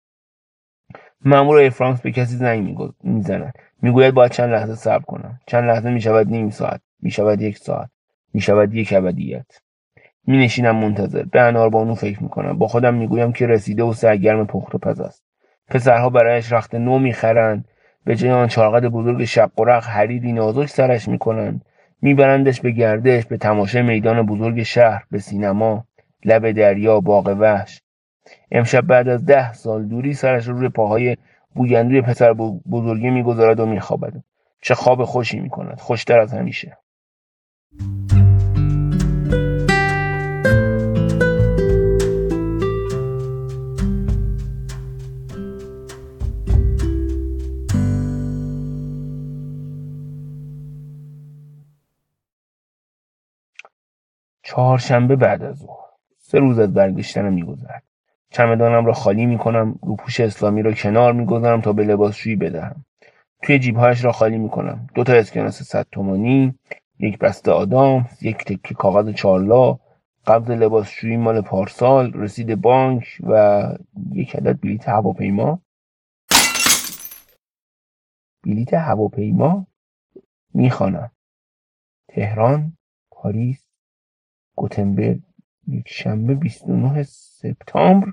مامور افرانکس به کسی زنگ می‌زند. می‌گوید باید چند لحظه صبر کنم. چند لحظه می‌شود نیم ساعت. می‌شود یک ساعت. می‌شود یک ابدیت. می نشینم منتظر. به اناربانو فکر می‌کنم. با خودم می‌گویم که رسیده و سرگرم پخت و پز است. پسرها برایش رخت نو می‌خرند. به جای آن چارقد بزرگ شق و رق حریری نازک سرش می‌کنند. میبرندش به گردش به تماشای میدان بزرگ شهر به سینما لب دریا باغ وحش. امشب بعد از ده سال دوری سرش رو روی پاهای بوگندوی پسر بزرگی می‌گذارد و میخوابد. چه خواب خوشی می‌کند. خوشتر از همیشه. چهارشنبه بعد از ظهر. سه روز از برگشتن میگذرد. چمدانم را خالی می‌کنم روپوش اسلامی را کنار می‌گذارم تا به لباسشویی بدهم. توی جیبهایش را خالی می‌کنم. دو تا اسکناس صد تومانی یک بسته آدام یک تکه کاغذ چارلا قبض لباسشویی مال پارسال رسید بانک و یک عدد بلیت هواپیما. بلیت هواپیما می‌خوانم. تهران پاریس گوتنبرگ یک شنبه 29 سپتامبر.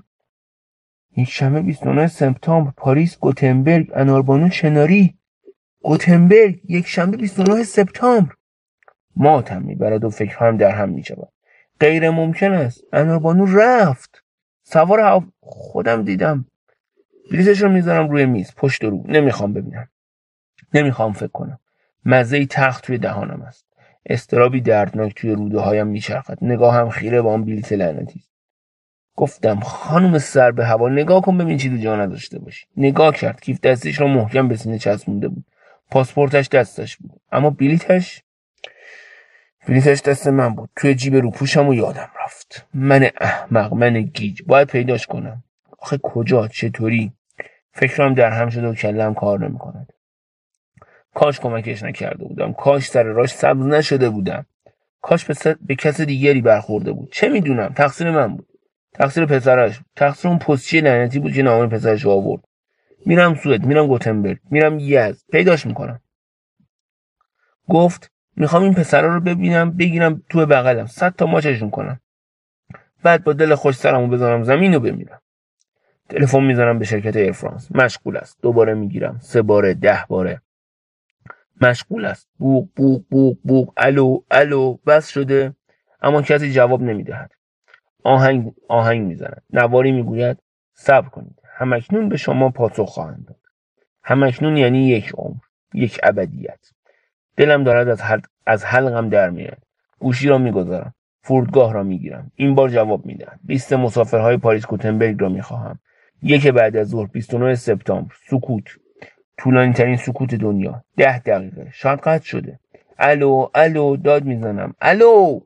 یک شنبه 29 سپتامبر پاریس گوتنبرگ اناربانو شناری. گوتنبرگ یک شنبه 29 سپتامبر. ماتم می‌برد و فکرهایم در هم می‌شود غیر ممکن است. اناربانو رفت. سوار خودم دیدم. بلیتش رو می‌ذارم روی میز. پشت رو. نمی‌خوام ببینم. نمی‌خوام فکر کنم. مزه تخت توی دهانم است. استرابی دردناک توی روده هایم میچرخد. نگاهم خیره با آن بلیت لعنتی گفتم خانم سر به هوا نگاه کن ببین چی جا نداشته باشی. نگاه کرد کیف دستش را محکم به سینه چسبونده بود. پاسپورتش دستش بود. اما بلیتش؟ بلیتش دست من بود. توی جیب روپوشم و یادم رفت. من احمق من گیج. باید پیداش کنم. آخه کجا؟ چطوری؟ فکرم در هم شده و کلم کار نمی‌کند. کاش کمکش نکرده بودم. کاش سر راش سبز نشده بودم. کاش به, به کس دیگری برخورده بود. چه می‌دونم؟ تقصیر من بود. تقصیر پسرش. تقصیر اون پستچی لعنتی بود که نامه پسرش آورد. میرم سوئد میرم گوتنبرگ میرم یزد. پیداش می‌کنم. گفت می‌خوام این پسرا رو ببینم بگیرم تو بغلم. صد تا ماچشون کنم. بعد با دل خوش سرمو بزنم زمین و بمیرم. تلفن می‌زنم به شرکت ایر فرانس مشغول است. دوباره می‌گیرم. سه باره ده باره. مشغول است. بوق بوق بوق بوق. الو الو. بس شده. اما کسی جواب نمی‌دهد. آهنگ آهنگ می‌زند نواری می‌گوید صبر کنید. همکنون به شما پاسخ خواهند داد. همکنون یعنی یک عمر یک ابدیت. دلم دارد از, حل... از حلقم در میاد گوشی را می‌گذارم. فرودگاه را می‌گیرم. این بار جواب می‌دهد لیست مسافرهای پاریس کوتنبرگ را می‌خواهم. یک بعد از ظهر 29 سپتامبر. سکوت. طولانی ترین سکوت دنیا. ده دقیقه. شاید قطع شده. الو الو داد می‌زنم. الو!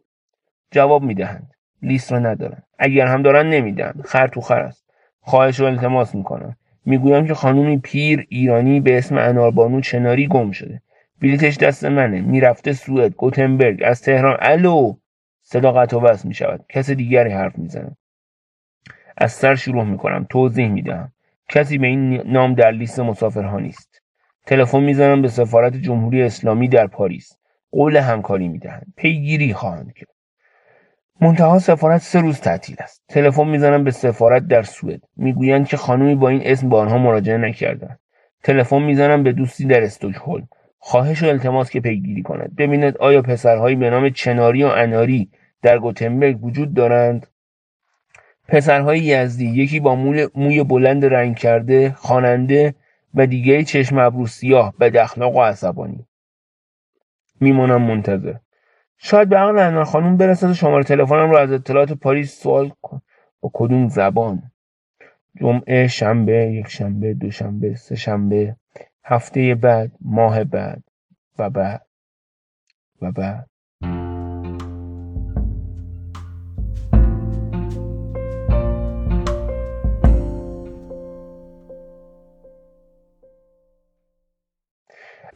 جواب می‌دهند. لیست را ندارن. اگر هم دارن نمیدن. خر تو خر است. خواهش رو التماس می‌کنم. می‌گویم که خانومی پیر ایرانی به اسم اناربانو چناری گم شده. بلیتش دست منه. می‌رفته سوئد گوتنبرگ از تهران. الو! صدا قطع و بس می‌شود. کس دیگری حرف می‌زنه. از سر شروع می‌کنم. توضیح می‌دهم. کسی به این نام در لیست مسافرها نیست. تلفن می‌زنم به سفارت جمهوری اسلامی در پاریس. قول همکاری می‌دهند. پیگیری خواهند کرد. منتها سفارت سه روز تعطیل است. تلفن می‌زنم به سفارت در سوئد. می‌گویند که خانومی با این اسم به آنها مراجعه نکردند. تلفن می‌زنم به دوستی در استکهلم. خواهش و التماس که پیگیری کند. ببیند آیا پسرهایی به نام چناری و اناری در گوتنبرگ وجود دارند؟ پسرهای یزدی یکی با موی بلند رنگ کرده خواننده و دیگری چشم ابرو سیاه به اخلاق و عصبانی. میمانم منتظر. شاید به عقل انار خانوم برسد و شماره تلفنم رو از اطلاعات پاریس سوال کن با کدوم زبان؟ جمعه شنبه یک شنبه دو شنبه سه شنبه هفته بعد ماه بعد و بعد. و بعد.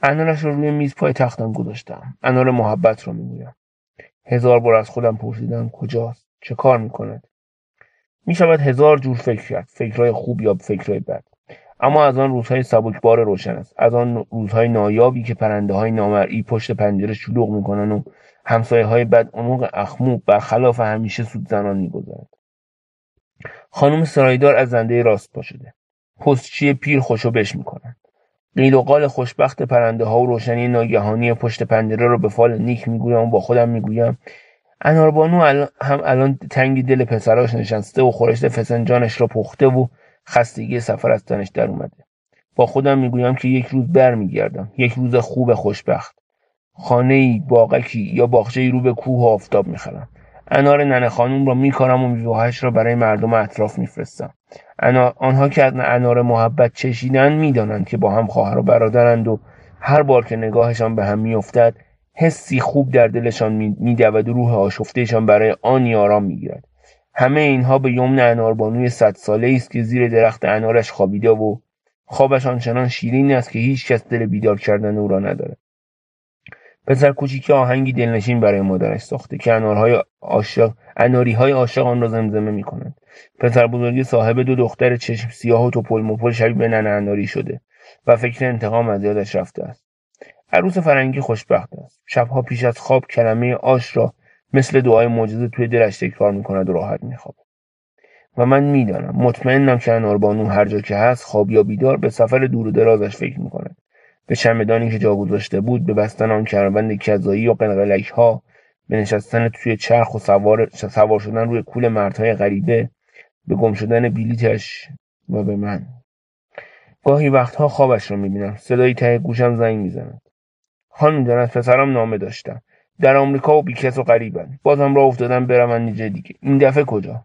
انارش رو روی میز پای تختم گذاشتم. انار محبت رو می‌گویم. هزار بار از خودم پرسیدم کجاست؟ چه کار می‌کند؟ می‌شود هزار جور فکر کرد. فکرهای خوب یا فکرهای بد. اما از آن روزهای سبکبار روشن است. از آن روزهای نایابی که پرنده های نامرئی پشت پنجره شلوغ می‌کنن و همسایه های بد اونوق اخمو برخلاف همیشه سود زنان می‌گذارد خانم سرایدار از زنده راست پا شده. پستچی پیر خوشو بش می‌کنند قیل و قال خوشبخت پرنده ها و روشنی ناگهانی پشت پنجره رو به فال نیک می‌گویم و با خودم می‌گویم. اناربانو هم الان تنگی دل پسراش نشسته و خورشت فسنجانش را پخته و خستگی سفر از تنش در اومده. با خودم می‌گویم که یک روز برمیگردم. یک روز خوب خوشبخت. خانه ای باغکی یا باغچه رو به کوه و آفتاب می‌خرم. انار ننه خانوم را می‌کنم و میوهش را برای مردم اطراف میفرستم. آنها که از انار محبت چشیدن می‌دانند که با هم خواهر و برادرند و هر بار که نگاهشان به هم میافتد حسی خوب در دلشان میدود و روح آشفتهشان برای آنی آرام می‌گیرد. همه اینها به یمن اناربانوی صد ساله است که زیر درخت انارش خوابیده و خوابش آنچنان شیرین است که هیچ کس دل بیدار کردن او را ندارد. پسر کوچیکی آهنگی دلنشین برای مادرش ساخته که انارهای عاشق اناری های عاشق آن را زمزمه می کنند پسر بزرگی صاحب دو دختر چشم سیاه و توپل مپل شبیه به ننه اناری شده و فکر انتقام از یادش رفته است. عروس فرنگی خوشبخت است. شبها پیش از خواب کلمه آش را مثل دعای معجزه توی دلش تکرار می‌کند و راحت میخوابد. و من می‌دانم مطمئنم که اناربانو هر جا که هست خواب یا بیدار به سفر دور و درازش فکر می‌کند. به چمدانی که جا گذاشته بود به بستن آن کربند کذایی و قلقلک ها به نشستن توی چرخ و سوار, سوار شدن روی کول مردهای غریبه به گم شدن بیلیتش و به من. گاهی وقتها خوابش را می‌بینم. صدایی ته گوشم زنگ می‌زند. خانم جان از پسرم نامه داشتم. در آمریکا و بیکس و غریبن. بازم را افتادم برم اینجا دیگه. این دفعه کجا؟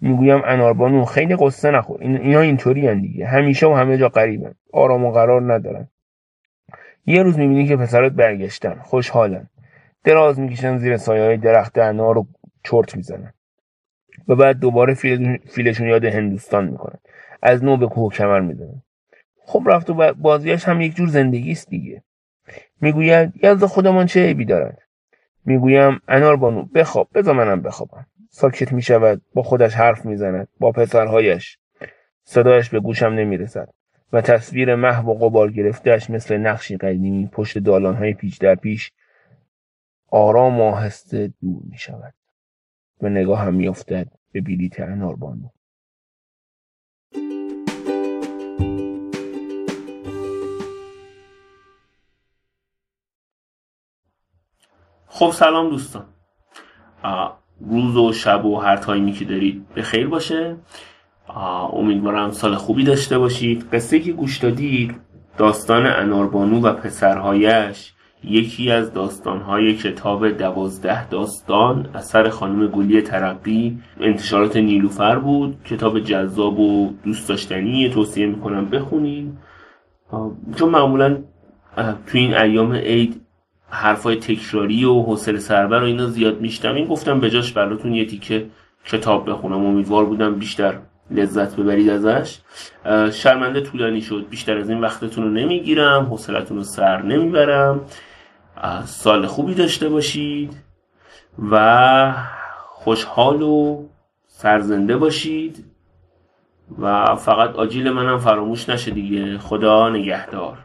می‌گویم اناربانو خیلی قصه نخور. این اینا اینطوری دیگه. همیشه و همه جا غریبن. آرام و قرار ندارن. یه روز می‌بینی که پسرت برگشتن خوشحالن. دراز می‌کشن زیر سایه های درخت انار رو چرت می‌زنن. و بعد دوباره فیلشون یاد هندوستان می‌کنن. از نو به کوه کمر می‌زنن. خب رفت و بازیش هم یک جور زندگی است دیگه. می‌گوید یزد خودمان چه عیبی دارد می‌گویم انار بانو بخواب بذار منم بخوابم. ساکت می‌شود با خودش حرف می‌زند با پسرهایش. صدایش به گوشم نمی‌رسد. و تصویر محو و قبار گرفتهش مثل نقشی قدیمی پشت دالانهای پیچ در پیش آرام و آهسته دور می شود و نگاه هم میافتد به بلیت اناربانو خب سلام دوستان. روز و شب و هر تایمی که دارید به خیر باشه. امیدوارم سال خوبی داشته باشید. قصه که گوش دادید داستان اناربانو و پسرهایش یکی از داستانهای کتاب دوازده داستان اثر خانم گلی ترقی. انتشارات نیلوفر بود. کتاب جذاب و دوست داشتنی توصیه می‌کنم بخونید. چون معمولا تو این ایام عید حرفای تکراری و حوصله سربر و اینا زیاد میشتم گفتم به جاش براتون یه تیکه کتاب بخونم. امیدوار بودم بیشتر لذت ببرید ازش. شرمنده طولانی شد. بیشتر از این وقتتون رو نمی‌گیرم. حوصلتون رو سر نمی‌برم. سال خوبی داشته باشید و خوشحال و سرزنده باشید و فقط آجیل منم فراموش نشه دیگه. خدا نگهدار.